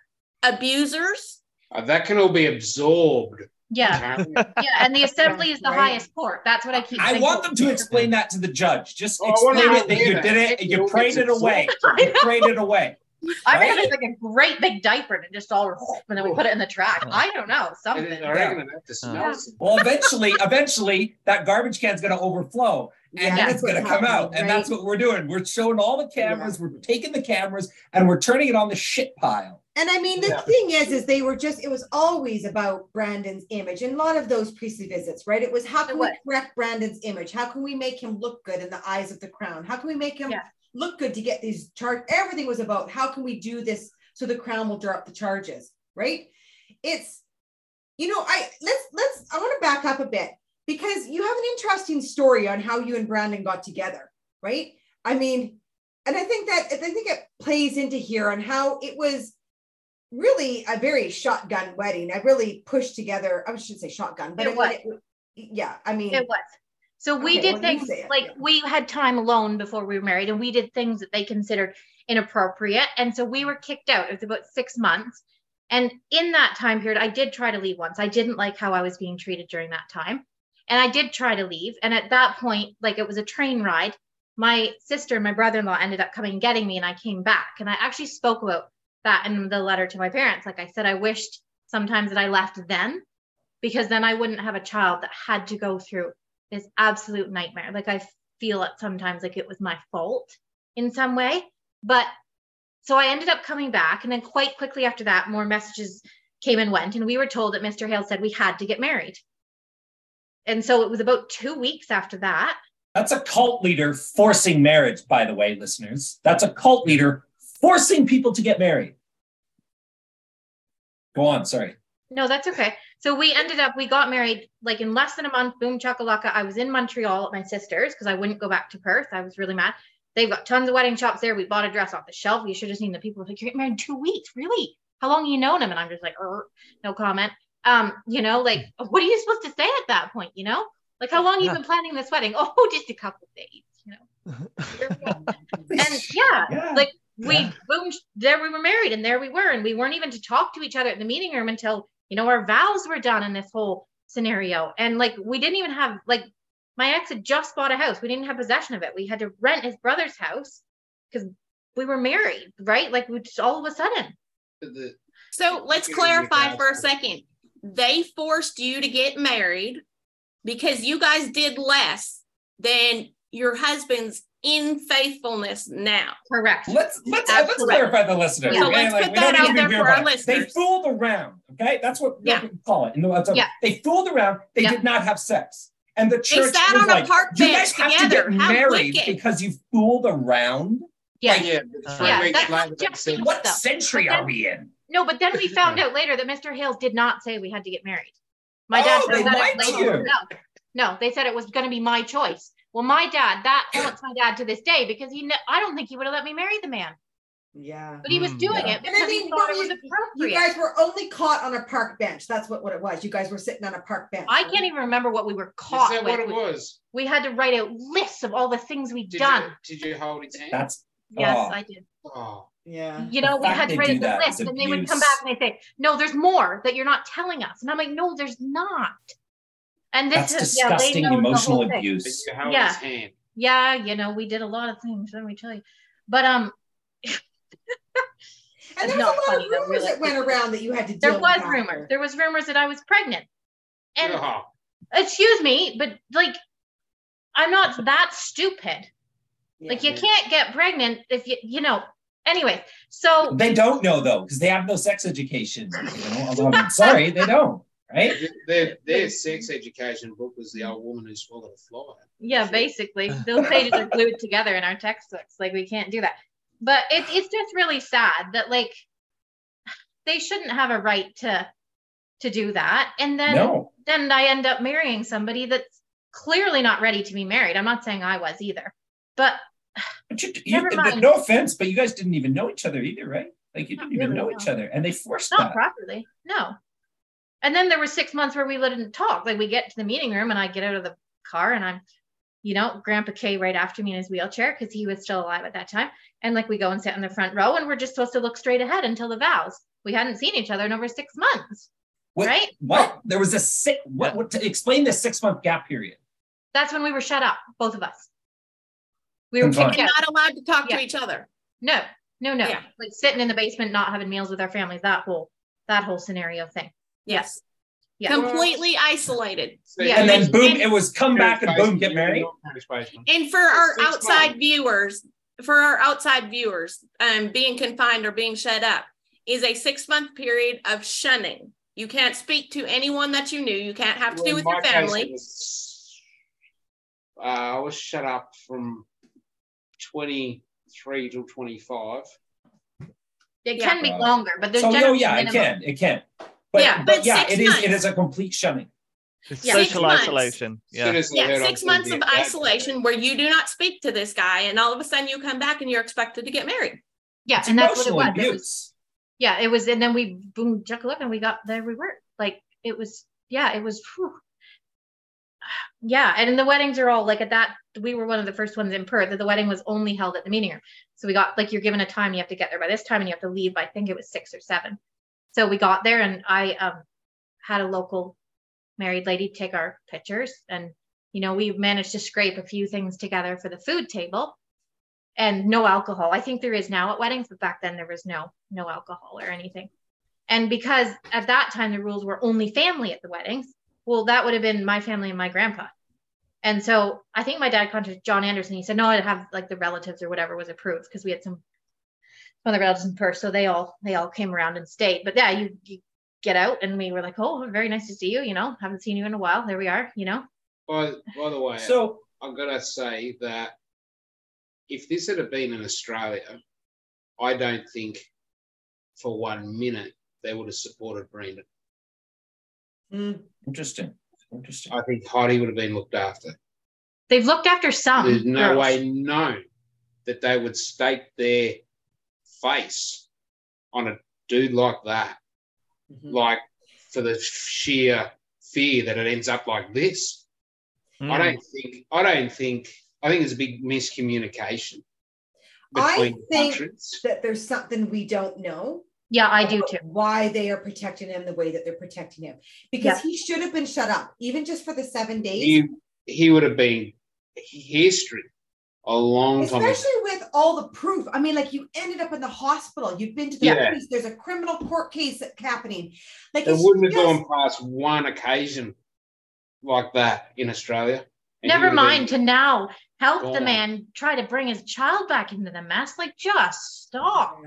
abusers. Uh, that can all be absorbed. Yeah. Yeah. And the assembly is the Right. highest court. That's what I keep I saying. want them to explain that to the judge. Just Oh, I wanna explain know it that you that. did it and you You'll prayed it away. I You prayed it away. I right? reckon it's like a great big diaper and just all and then we put it in the trash. Oh. I don't know. Something. I reckon I'd have to oh. smell Yeah. Well, eventually, eventually, that garbage can's going to overflow, and Yeah, that's it's going to come out, happening, and that's what we're doing. We're showing all the cameras. We're taking the cameras, and we're turning it on the shit pile. And I mean, the Yeah. thing is, is they were just, it was always about Brandon's image and a lot of those priestly visits, right? It was how can we correct Brandon's image? How can we make him look good in the eyes of the crown? How can we make him Yeah. look good to get these charge? Everything was about how can we do this so the crown will drop the charges, right? It's, you know, I let's let's I want to back up a bit because you have an interesting story on how you and Brandon got together, right? I mean, and I think that I think it plays into here on how it was really a very shotgun wedding. I really pushed together. I shouldn't say shotgun, but It was. it- yeah, I mean, It was. So we Okay, did things like yeah. we had time alone before we were married, and we did things that they considered inappropriate. And so we were kicked out. It was about six months. And in that time period, I did try to leave once. I didn't like how I was being treated during that time. And I did try to leave. And at that point, like it was a train ride. My sister and my brother in law ended up coming and getting me, and I came back. And I actually spoke about that in the letter to my parents. Like I said, I wished sometimes that I left then because then I wouldn't have a child that had to go through this absolute nightmare. Like I feel it sometimes like it was my fault in some way. But so I ended up coming back. And then quite quickly after that, more messages came and went. And we were told that Mr. Hales said we had to get married. And so it was about two weeks after that. That's a cult leader forcing marriage, by the way, listeners. That's a cult leader forcing people to get married. Go on, sorry. No, that's okay. So we ended up, we got married like in less than a month. Boom, chakalaka. I was in Montreal at my sister's because I wouldn't go back to Perth. I was really mad. They've got tons of wedding shops there. We bought a dress off the shelf. You should have seen the people like, you're getting married in two weeks. Really? How long have you known him? And I'm just like, "Er, no comment. Um, you know, like, what are you supposed to say at that point? You know, like, how long have you Yeah. been planning this wedding? Oh, just a couple days, you know. and yeah, Yeah. like we Yeah. boom there we were married and there we were and we weren't even to talk to each other in the meeting room until you know our vows were done in this whole scenario and like we didn't even have like my ex had just bought a house we didn't have possession of it we had to rent his brother's house because we were married right like we just all of a sudden The- So let's clarify for a second. They forced you to get married because you guys did less than your husband's in faithfulness now. correct Let's let's let's Absolutely. clarify the listeners. Yeah. So okay? let's Like, put that out there for our about it. They fooled around. Okay, that's what, Yeah. what we call it. You know, that's a- Yeah. They fooled around. They Yeah. did not have sex, and the They church sat was on a like, park "You guys have together. to get How married wicked." because you fooled around." yeah yeah, Uh, three Yeah, weeks that's later, not they just. What Stuff. century are we in? No but then we found out later that mr hales did not say we had to get married my Oh, dad they found that out later no No, they said it was going to be my choice. Well, my dad, that haunts my dad to this day because he, ne- I don't think he would have let me marry the man, Yeah. but he was Mm, doing yeah. it And because I he thought it you- was You guys were only caught on a park bench. That's what, what it was. You guys were sitting on a park bench. I right? can't even remember what we were Is caught that with. what it was? We had to write out lists of all the things we'd Did done. you, did you hold his hand? That's Yes, Oh. I did. oh, Yeah. You know, we had to they write do the that list, is and they would come back and they say, "No, there's more that you're not telling us." And I'm like, "No, there's not." And this that's is yeah, they disgusting know emotional whole abuse. you Yeah. Yeah, you know, we did a lot of things. Let me tell you, but um, And there was a lot funny, of though, rumors that really. went around that you had to deal there was rumors. There was rumors that I was pregnant, and Oh, excuse me, but like, I'm not that stupid. Like, you Yeah. can't get pregnant if you, you know. Anyway, so They don't know though, because they have no sex education. You know, I'm sorry, they don't, right? their, their sex education book was the old woman who swallowed a fly. Yeah, basically, those pages are glued together in our textbooks. Like we can't do that. But it, it's just really sad that like they shouldn't have a right to to do that. And then No. then I end up marrying somebody that's clearly not ready to be married. I'm not saying I was either, but But you, you, mind. no offense, but you guys didn't even know each other either, right? Like you Not didn't even know no. each other, and they forced not that. properly. No. And then there were six months where we didn't talk. Like we get to the meeting room and I get out of the car and I'm, you know, Grandpa K right after me in his wheelchair because he was still alive at that time. And like we go and sit in the front row and we're just supposed to look straight ahead until the vows. We hadn't seen each other in over six months. What, Right? What? There was a six. What? what to explain the six month gap period? That's when we were shut up, both of us. We were Confined. kicked not allowed to talk Yeah. to each other. No, no, no. Yeah. Like sitting in the basement, not having meals with our families, that whole that whole scenario thing. Yes. Yeah. Completely isolated. So Yeah. And then boom, and- it was come back and boom, get married. And for our outside months. viewers, for our outside viewers, um, being confined or being shut up is a six month period of shunning. You can't speak to anyone that you knew. You can't have to do with your family. uh, I was shut up from 23 till 25. It Yeah. can be longer, but there's So no, generally yeah, it can, it can. But Yeah, but, but yeah, six it is. It months. is a complete shunning. It's Yeah. social Six months. isolation. As Yeah. as they heard Yeah, six months of isolation where you do not speak to this guy, and all of a sudden you come back and you're expected to get married. Yeah, It's and that's what it emotional was. It was. Yeah, it was, and then we boom, chuckle look, and we got there. We were like, it was. Yeah, it was. whew. Yeah, and the weddings are all like at that. We were one of the first ones in Perth. That the wedding was only held at the meeting room. So we got like you're given a time. You have to get there by this time, and you have to leave. By, I think it was six or seven. So we got there, and I um had a local married lady take our pictures, and you know we managed to scrape a few things together for the food table and no alcohol. I think there is now at weddings, but back then there was no no alcohol or anything. And because at that time the rules were only family at the weddings, well, that would have been my family and my grandpa. And so I think my dad contacted John Anderson. He said, no, I'd have like the relatives or whatever was approved because we had some some other relatives in Perth. So they all they all came around and stayed. But yeah, you, you get out and we were like, oh, very nice to see you. You know, haven't seen you in a while. There we are. You know. By, by the way, So I'm gonna say that if this had been in Australia, I don't think for one minute they would have supported Brandon. Mm. interesting. Interesting. I think Heidi would have been looked after. They've looked after some. There's no girls. way known that they would stake their face on a dude like that, Mhm. like for the sheer fear that it ends up like this. I Mm. don't think. I don't think. I think there's a big miscommunication I between think- countries. That there's something we don't know. Yeah, I do too. Why they are protecting him the way that they're protecting him. Because Yeah. he should have been shut up, even just for the seven days. He he would have been history a long time. Especially with all the proof. I mean, like you ended up in the hospital. You've been to the Yeah. police. There's a criminal court case happening. Like They it's wouldn't have gone past one occasion like that in Australia. And Never would have mind to now help the gone. man try to bring his child back into the mess. Like, just stop.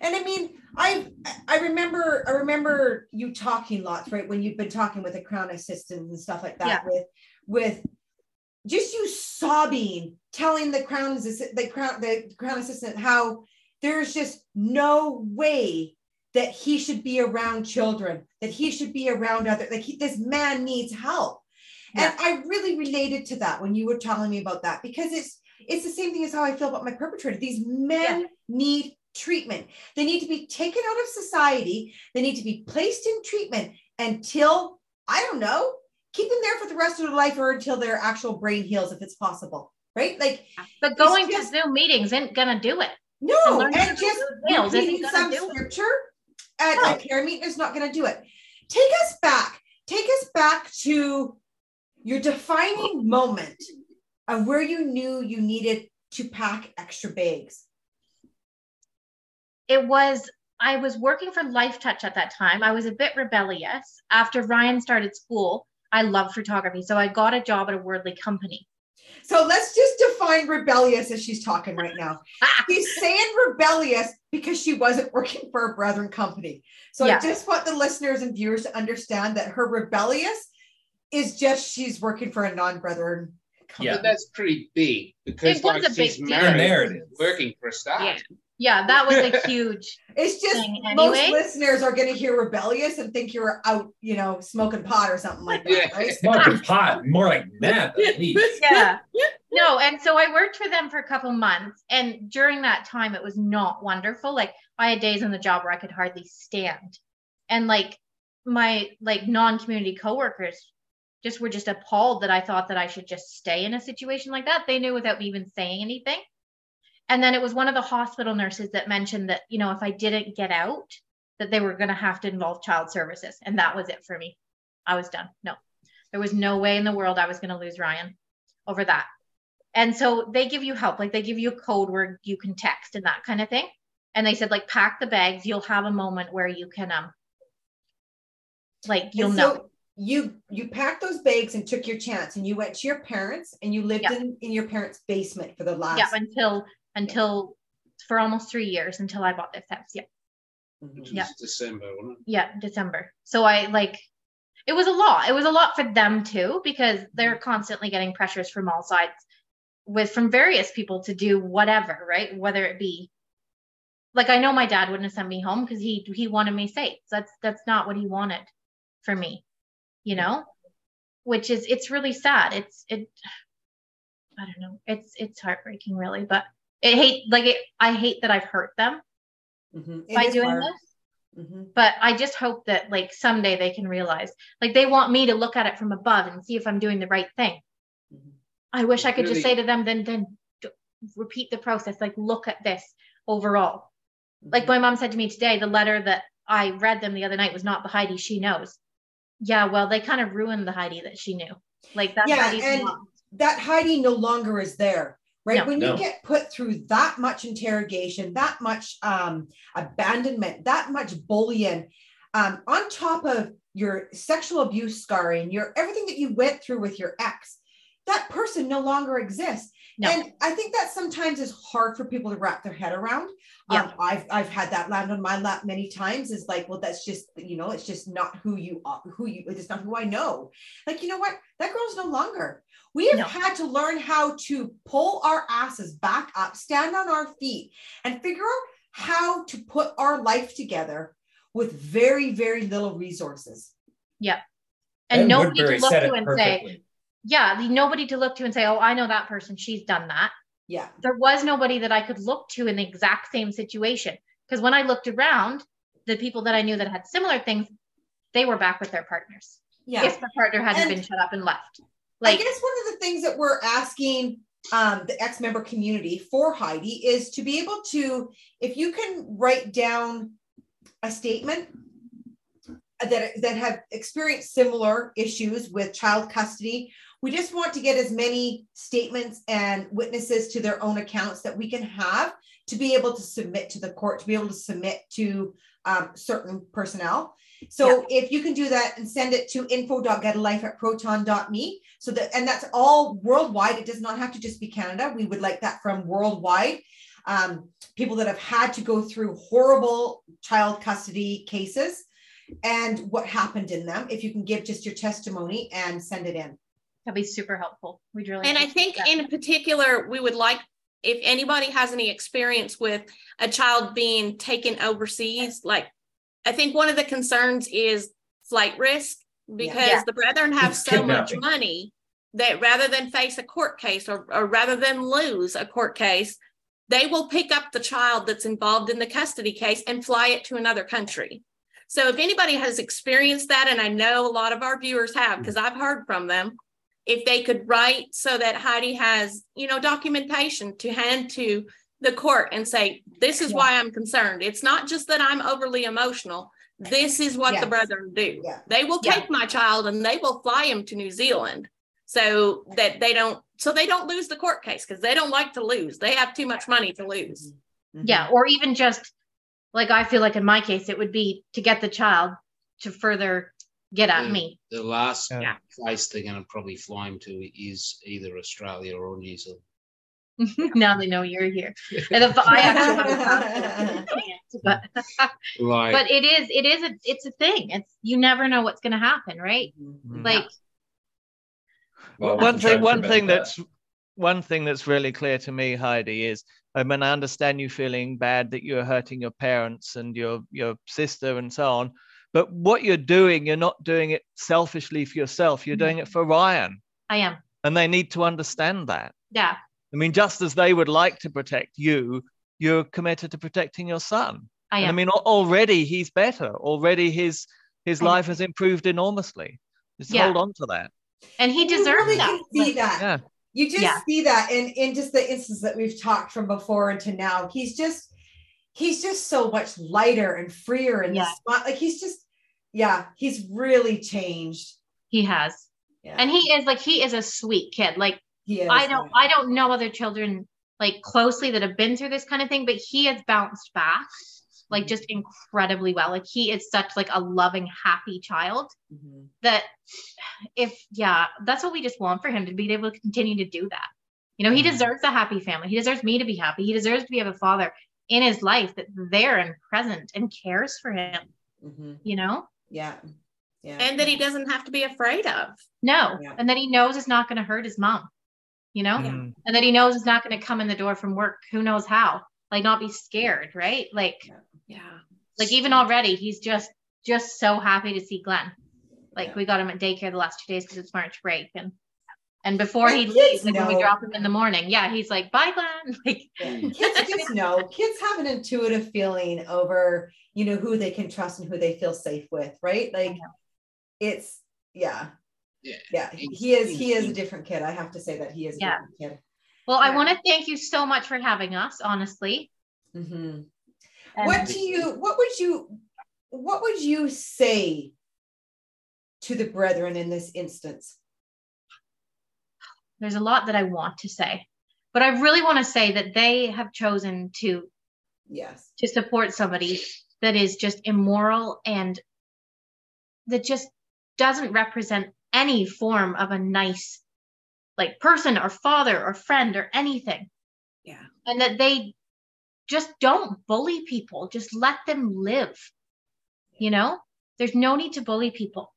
And I mean, I I remember I remember you talking lots, right? When you've been talking with the crown assistants and stuff like that, with with just you sobbing, telling the crown assi- the crown the crown assistant how there's just no way that he should be around children, that he should be around other like he, this man needs help. And I really related to that when you were telling me about that because it's it's the same thing as how I feel about my perpetrator. These men need treatment. They need to be taken out of society. They need to be placed in treatment until I don't know, keep them there for the rest of their life or until their actual brain heals if it's possible. Right? Like But going just- to Zoom meetings isn't gonna do it. no, And learning and to just do nails isn't repeating gonna some scripture at No. a care meeting is not going to do it. Take us back. Take us back to your defining moment of where you knew you needed to pack extra bags. it was I was working for Lifetouch at that time. I was a bit rebellious. After Ryan started school, I love photography. So I got a job at a Wordly company. So let's just define rebellious as she's talking right now. She's saying rebellious because she wasn't working for a brethren company. So Yeah. I just want the listeners and viewers to understand that her rebellious is just she's working for a non-brethren company. Yeah. But that's pretty big because It was like a big she's deal. married, There it is. working for a start. Yeah. Yeah, that was a huge It's just thing most listeners are going to hear rebellious and think you're out, you know, smoking pot or something like that, Yeah. right? Smoking pot, more like meth. yeah. No, and so I worked for them for a couple months. And during that time, it was not wonderful. Like I had days on the job where I could hardly stand. And like my like non-community coworkers just were just appalled that I thought that I should just stay in a situation like that. They knew without me even saying anything. And then it was one of the hospital nurses that mentioned that, you know, if I didn't get out, that they were going to have to involve child services. And that was it for me. I was done. No, there was no way in the world I was going to lose Ryan over that. And so they give you help, like they give you a code where you can text and that kind of thing. And they said, like, pack the bags. You'll have a moment where you can, um, like, you'll And know. So you you packed those bags and took your chance and you went to your parents and you lived Yeah. in, in your parents' basement for the last Yeah, until until for almost three years until I bought this house. Yeah, Mhm. Yeah. December, wasn't it? yeah, December. So I like it was a lot. It was a lot for them too because they're constantly getting pressures from all sides with from various people to do whatever, right? Whether it be like I know my dad wouldn't have sent me home because he he wanted me safe. That's that's not what he wanted for me, you know. Which is it's really sad. It's it. I don't know. It's it's heartbreaking, really. But it hate like it. I hate that I've hurt them Mhm. By doing hard. this Mhm. but I just hope that like someday they can realize like they want me to look at it from above and see if I'm doing the right thing. Mhm. I wish I could Really- just say to them, then then d- repeat the process. Like look at this overall. Like Mm-hmm. my mom said to me today, the letter that I read them the other night was not the Heidi she knows. Yeah, well, they kind of ruined the Heidi that she knew. Like that's Yeah, Heidi's and- mom. that Heidi no longer is there, right? No. when No. you get put through that much interrogation, that much um, abandonment, that much bullying, um, on top of your sexual abuse scarring, your everything that you went through with your ex, that person no longer exists. No. And I think that sometimes is hard for people to wrap their head around. Yeah. Um, I've I've had that land on my lap many times. Is like, well, that's just you know, it's just not who you are, who you. It's not who I know. Like, you know what? That girl's no longer. We have No. had to learn how to pull our asses back up, stand on our feet, and figure out how to put our life together with very, very little resources. Yeah. And Ben nobody Woodbury to look to it and say, perfectly. Yeah, nobody to look to and say, oh, I know that person. She's done that. Yeah. there was nobody that I could look to in the exact same situation. Because when I looked around, the people that I knew that had similar things, they were back with their partners. Yeah. If the partner hadn't And- been shut up and left. Like, I guess one of the things that we're asking um, the ex-member community for Heidi is to be able to, if you can write down a statement that that have experienced similar issues with child custody. We just want to get as many statements and witnesses to their own accounts that we can have to be able to submit to the court, to be able to submit to um, certain personnel. So if you can do that and send it to info.getalife at proton.me. So that, and that's all worldwide. It does not have to just be Canada. We would like that from worldwide. Um, people that have had to go through horrible child custody cases and what happened in them. If you can give just your testimony and send it in. That'd be super helpful. We'd really And I think that. in particular, we would like, if anybody has any experience with a child being taken overseas, like, I think one of the concerns is flight risk. because Yeah. the brethren have It's so much money that rather than face a court case or, or rather than lose a court case, they will pick up the child that's involved in the custody case and fly it to another country. So if anybody has experienced that, and I know a lot of our viewers have, because mm. I've heard from them, if they could write so that Heidi has, you know, documentation to hand to the court and say, this is Yeah. why I'm concerned. It's not just that I'm overly emotional. This is what the Yes. brethren do. Yeah. They will Yeah. take my child and they will fly him to New Zealand so that they don't so they don't lose the court case because they don't like to lose. They have too much money to lose. Mm-hmm. Yeah. Or even just like I feel like in my case, it would be to get the child to further get at Yeah. me. The last Yeah. place they're going to probably fly him to is either Australia or New Zealand. now they know you're here. And if I actually have a passport, I can't, but Like, but it is it is a it's a thing. It's you never know what's gonna happen, right? Mm-hmm. Like Well, one thing one thing that. that's one thing that's really clear to me heidi is i mean i understand you feeling bad that you're hurting your parents and your your sister and so on but what you're doing you're not doing it selfishly for yourself you're doing it for ryan I am. and they need to understand that Yeah. i mean just as they would like to protect you you're committed to protecting your son I And am. I mean, already he's better. Already his his I know. life has improved enormously. Just Yeah. hold on to that. and he You deserves really that. can see that. Yeah. You just Yeah. see that in in just the instance that we've talked from before and to now. He's just he's just so much lighter and freer and Yeah. smart. Like he's just yeah, he's really changed. he has. Yeah. And he is like he is a sweet kid. Like is. I don't I don't know other children like closely that have been through this kind of thing, but he has bounced back like just incredibly well. Like he is such like a loving, happy child Mhm. that if yeah, that's what we just want for him to be able to continue to do that. You know, he Mhm. deserves a happy family. He deserves me to be happy. He deserves to be have a father in his life that's there and present and cares for him, Mhm. you know? Yeah. Yeah. And that he doesn't have to be afraid of. No. Yeah. And that he knows it's not going to hurt his mom, you know? Mm. And that he knows it's not going to come in the door from work. Who knows how? Like, not be scared, right? Like, Yeah. like even already, he's just, just so happy to see Glenn. Like, Yeah. we got him at daycare the last two days because it's March break. And, and before he leaves, kids like when we drop him in the morning, yeah, he's like, bye, Glenn. Like, Yeah. kids know kids have an intuitive feeling over you know who they can trust and who they feel safe with right like it's yeah Yeah. yeah he is he is a different kid i have to say that he is a Yeah. different kid well, I want to thank you so much for having us, honestly. Mhm. And what do you what would you what would you say to the brethren in this instance there's a lot that I want to say, but I really want to say that they have chosen to yes. to support somebody that is just immoral and that just doesn't represent any form of a nice like person or father or friend or anything. Yeah. and that they just don't bully people. Just let them live you know? There's no need to bully people.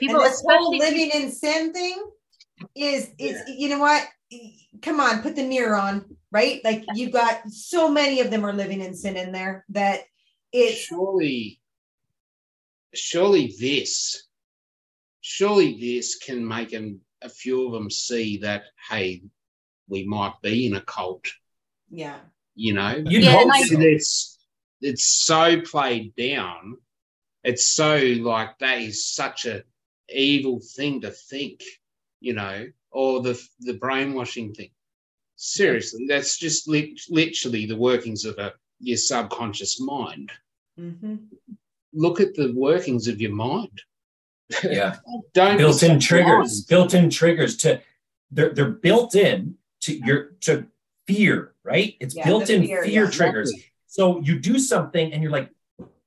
People this whole especially living in sin thing is is you know what come on put the mirror on right like you've got so many of them are living in sin in there that it's surely, surely this, surely this can make them, a few of them see that, hey, we might be in a cult, yeah you know? You'd Yeah, hope and I- so. it's it's so played down. It's so like that is such a evil thing to think, you know, or the the brainwashing thing. Seriously, that's just lit, literally the workings of a your subconscious mind. Mhm. Look at the workings of your mind. Yeah. Don't built-in surprised. triggers built-in triggers to they're they're built in to your to fear right it's Yeah, built-in fear, fear, yeah. triggers so you do something and you're like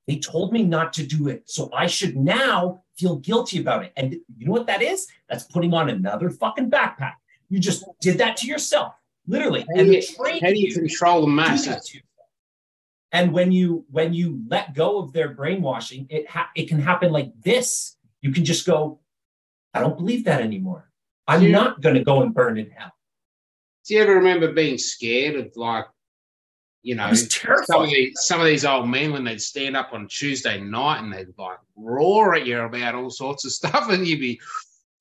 they told me not to do it so i should now feel guilty about it. And you know what that is? That's putting on another fucking backpack. You just did that to yourself literally. How and you, the train how do you control the masses? and when you when you let go of their brainwashing it ha- it can happen like this. You can just go i don't believe that anymore. I'm not going to go and burn in hell. Do you ever remember being scared of like, You know, was some of, terrifying. these, some of these old men when they'd stand up on Tuesday night and they'd like roar at you about all sorts of stuff, and you'd be,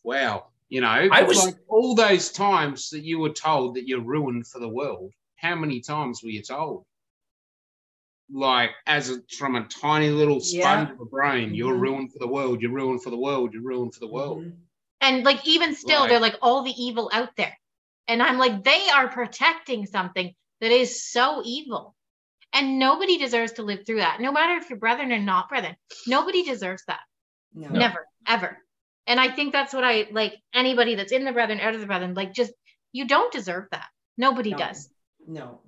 wow, you know, I was- like all those times that you were told that you're ruined for the world. How many times were you told? Like as a, from a tiny little sponge Yeah. of a brain, you're Mhm. ruined for the world. You're ruined for the world. You're ruined for the world. Mhm. And like even still, Right. they're like all the evil out there. And I'm like, they are protecting something that is so evil. And nobody deserves to live through that. No matter if you're brethren or not brethren. Nobody deserves that. No. Never, ever. And I think that's what I like anybody that's in the brethren, out of the brethren, like just you don't deserve that. Nobody No. does, No.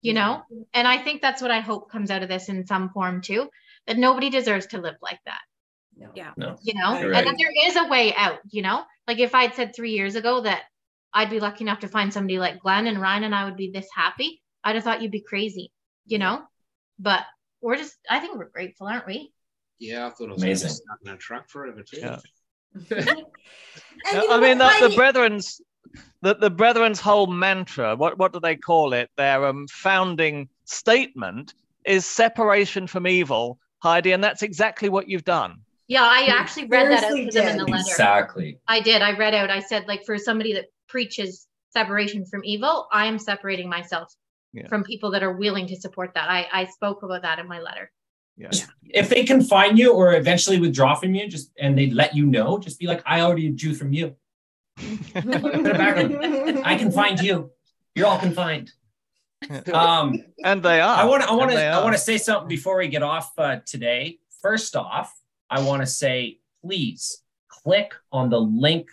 you know? And I think that's what I hope comes out of this in some form too, that nobody deserves to live like that. No. Yeah. you know, You're and that there is a way out, you know, like if I'd said three years ago that I'd be lucky enough to find somebody like Glenn and Ryan and I would be this happy, I'd have thought you'd be crazy, you know, but we're just, I think we're grateful, aren't we? Yeah, I thought I was Amazing. Amazing. stuck in a truck forever too. Yeah. And you know I mean, what, that, the Brethren's the, the Brethren's whole mantra. What what do they call it? Their um, founding statement is separation from evil, Heidi, and that's exactly what you've done. Yeah, I actually read that out to them in the letter. Exactly. I did. I read out, I said, like, for somebody that preaches separation from evil, I am separating myself Yeah. from people that are willing to support that. I, I spoke about that in my letter. Yeah. If they can find you or eventually withdraw from you, just and they let you know, just be like, I already drew from you. Put it back on. I can find you. You're all confined. Um, And they are. I want to. I want to. I want to say something before we get off uh, today. First off, I want to say, please click on the link.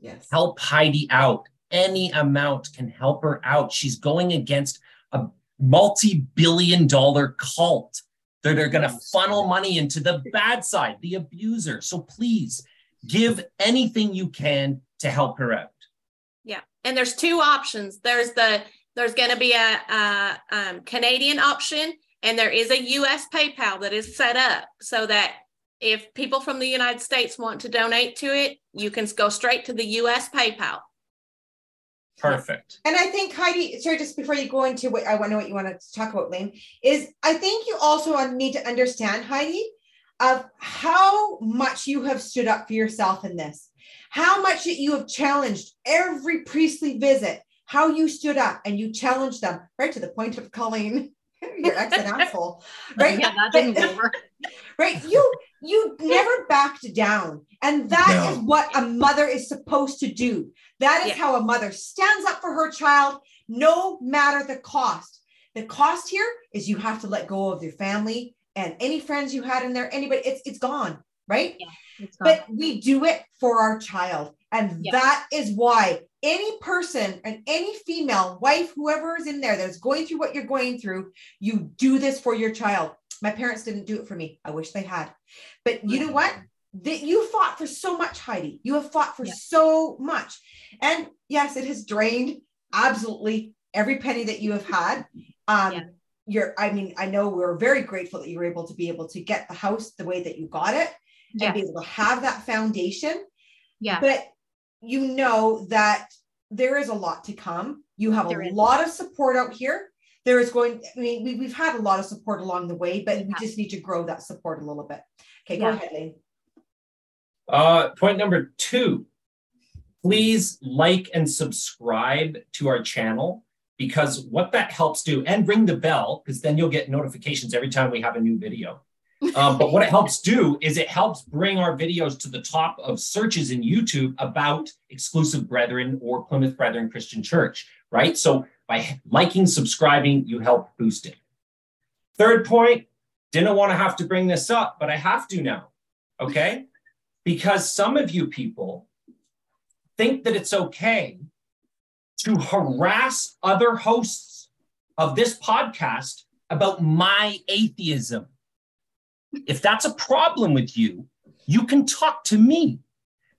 Yes. Help Heidi out. Any amount can help her out. She's going against a multi-billion-dollar cult that are going to funnel money into the bad side, the abuser. So please give anything you can to help her out. Yeah, and there's two options. There's the there's going to be a, a um, Canadian option, and there is a U.S. PayPal that is set up so that if people from the United States want to donate to it, you can go straight to the U.S. PayPal. Perfect. And I think Heidi, sorry, just before you go into what I want to know what you want to talk about, Lane, is I think you also need to understand, Heidi, of how much you have stood up for yourself in this, how much that you have challenged every priestly visit, how you stood up and you challenged them, right to the point of calling your ex an asshole, right? Yeah, that didn't go over. right you you never backed down and that is No. what a mother is supposed to do that is Yeah. how a mother stands up for her child no matter the cost the cost here is you have to let go of your family and any friends you had in there anybody it's it's gone right Yeah, It's gone. but we do it for our child and Yeah. that is why any person and any female wife whoever is in there that's going through what you're going through you do this for your child my parents didn't do it for me i wish they had but you know what that you fought for so much heidi you have fought for Yeah. so much and yes it has drained absolutely every penny that you have had um Yeah. you're i mean i know we're very grateful that you were able to be able to get the house the way that you got it Yeah. and be able to have that foundation Yeah. but you know that there is a lot to come. You have There a is. lot of support out here. There is going, I mean, we, we've had a lot of support along the way, but We we just need to grow that support a little bit. Okay, go Yeah. ahead, Lane. Uh, point number two, please like and subscribe to our channel because what that helps do, and ring the bell because then you'll get notifications every time we have a new video. Um, but what it helps do is it helps bring our videos to the top of searches in YouTube about exclusive brethren or Plymouth Brethren Christian Church, right? So by liking, subscribing, you help boost it. Third point, didn't want to have to bring this up, but I have to now. Okay because some of you people think that it's okay to harass other hosts of this podcast about my atheism. If that's a problem with you, you can talk to me.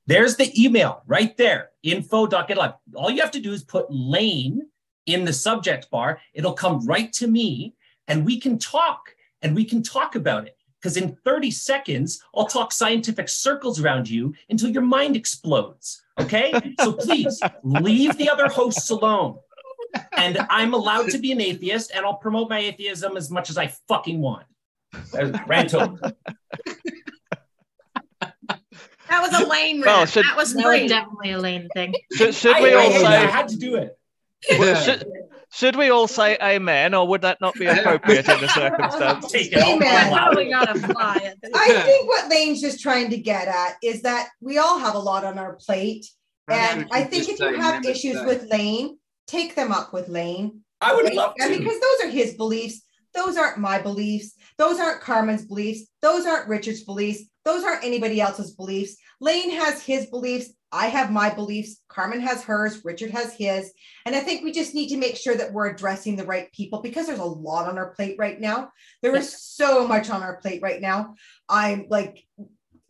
There's the email right there info.getalife. All you have to do is put lane in the subject bar. It'll come right to me and we can talk and we can talk about it. Because in 30 seconds, I'll talk scientific circles around you until your mind explodes. Okay? So please leave the other hosts alone. and I'm allowed to be an atheist, and I'll promote my atheism as much as I fucking want. Rant over. That was a Lane Well, rant. should- that was That was definitely a Lane thing. Should, should I, we I- all I say had to do it. should, should we all say amen, or would that not be appropriate in the circumstance? I'll Amen. allow it. Probably gotta fly at this. I think what Lane's just trying to get at is that we all have a lot on our plate. And I think if you have issues with Lane, take them up with Lane. I would Right? love to. because those are his beliefs. Those aren't my beliefs. Those aren't Carmen's beliefs. Those aren't Richard's beliefs. Those aren't anybody else's beliefs. Lane has his beliefs. I have my beliefs. Carmen has hers. Richard has his. And I think we just need to make sure that we're addressing the right people because there's a lot on our plate right now. There is so much on our plate right now. I'm like,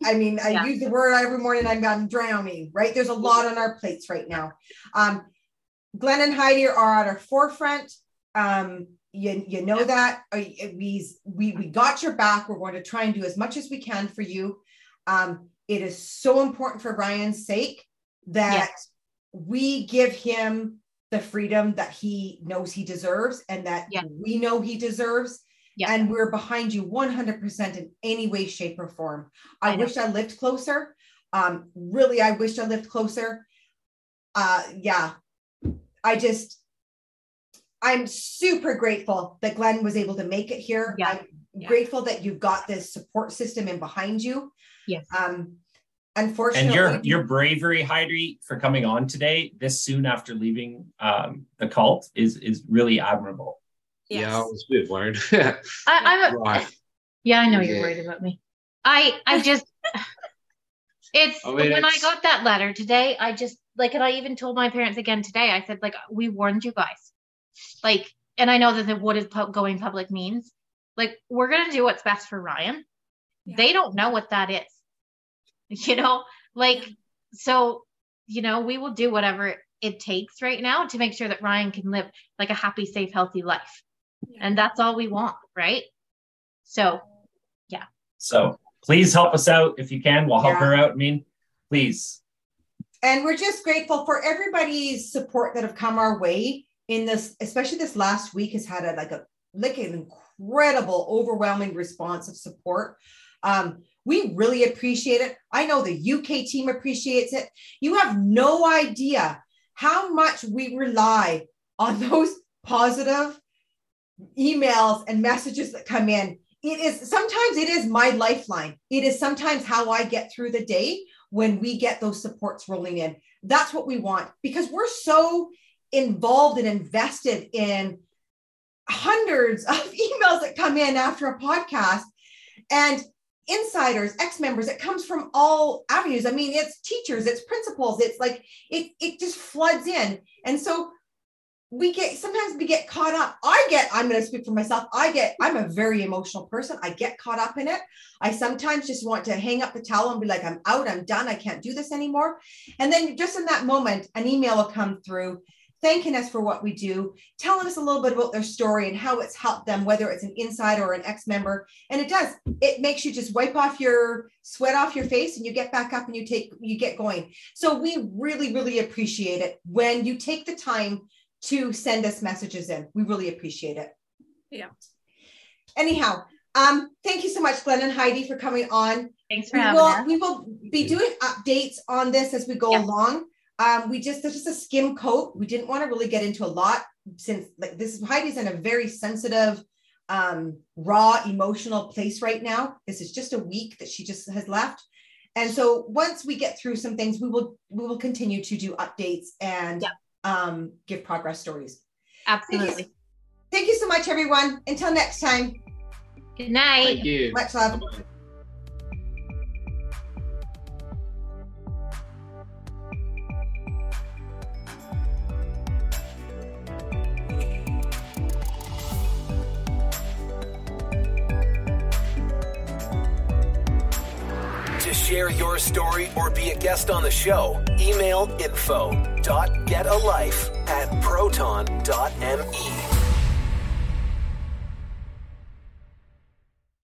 I mean, I Yeah. use the word every morning. I'm, I'm drowning, right? There's a lot on our plates right now. Um, Glenn and Heidi are at our forefront. Um, you, you know that Uh, we, we we got your back. We're going to try and do as much as we can for you. Um, it is so important for Ryan's sake that we give him the freedom that he knows he deserves and that we know he deserves. And we're behind you 100% in any way, shape, or form. I, I wish I lived closer. Um, really, I wish I lived closer. Uh, yeah, I just, I'm super grateful that Glenn was able to make it here. Yeah. I'm Yeah. grateful that you've got this support system in behind you. Yes. Um, unfortunately, and your your bravery, Heidi, for coming on today this soon after leaving um, the cult is is really admirable. Yeah, I was a bit worried. I, I'm a, yeah, I know Yeah. you're worried about me. I I just it's I mean, when I got that letter today, I just like and I even told my parents again today. I said like we warned you guys. Like and I know that the, what is pu- going public means. Like we're going to do what's best for Ryan. They don't know what that is. You know, like so you know, we will do whatever it takes right now to make sure that Ryan can live like a happy, safe, healthy life. And that's all we want, right? So yeah. So please help us out if you can. We'll help Yeah. her out. I mean, please. and we're just grateful for everybody's support that have come our way in this especially this last week has had a like a like an incredible overwhelming response of support. Um we really appreciate it. I know the uk team appreciates it. You have no idea how much we rely on those positive emails and messages that come in. It is sometimes it is my lifeline. It is sometimes how i get through the day when we get those supports rolling in. That's what we want because we're so involved and invested in hundreds of emails that come in after a podcast and insiders, ex members. It comes from all avenues. I mean, it's teachers, it's principals, it's like it, it just floods in. And so we get sometimes we get caught up. I get, I'm going to speak for myself. I get, I'm a very emotional person. I get caught up in it. I sometimes just want to hang up the towel and be like, I'm out, I'm done, I can't do this anymore. And then just in that moment, an email will come through thanking us for what we do, telling us a little bit about their story and how it's helped them, whether it's an insider or an ex member. And it does, it makes you just wipe off your sweat off your face and you get back up and you take, you get going. So we really, really appreciate it when you take the time to send us messages in. We really appreciate it. Yeah. Anyhow, um, thank you so much, Glenn and Heidi, for coming on. thanks for We having will, us. we will be doing updates on this as we go Yeah. along. Um, we just there's just a skim coat. We didn't want to really get into a lot since like this is Heidi's in a very sensitive, um, raw emotional place right now. This is just a week that she just has left. And so once we get through some things, we will we will continue to do updates and Yeah. um, give progress stories. Absolutely. Thank you so much, everyone. Until next time, Good night. Thank you. much love. To share your story or be a guest on the show, email info.getalife at proton.me.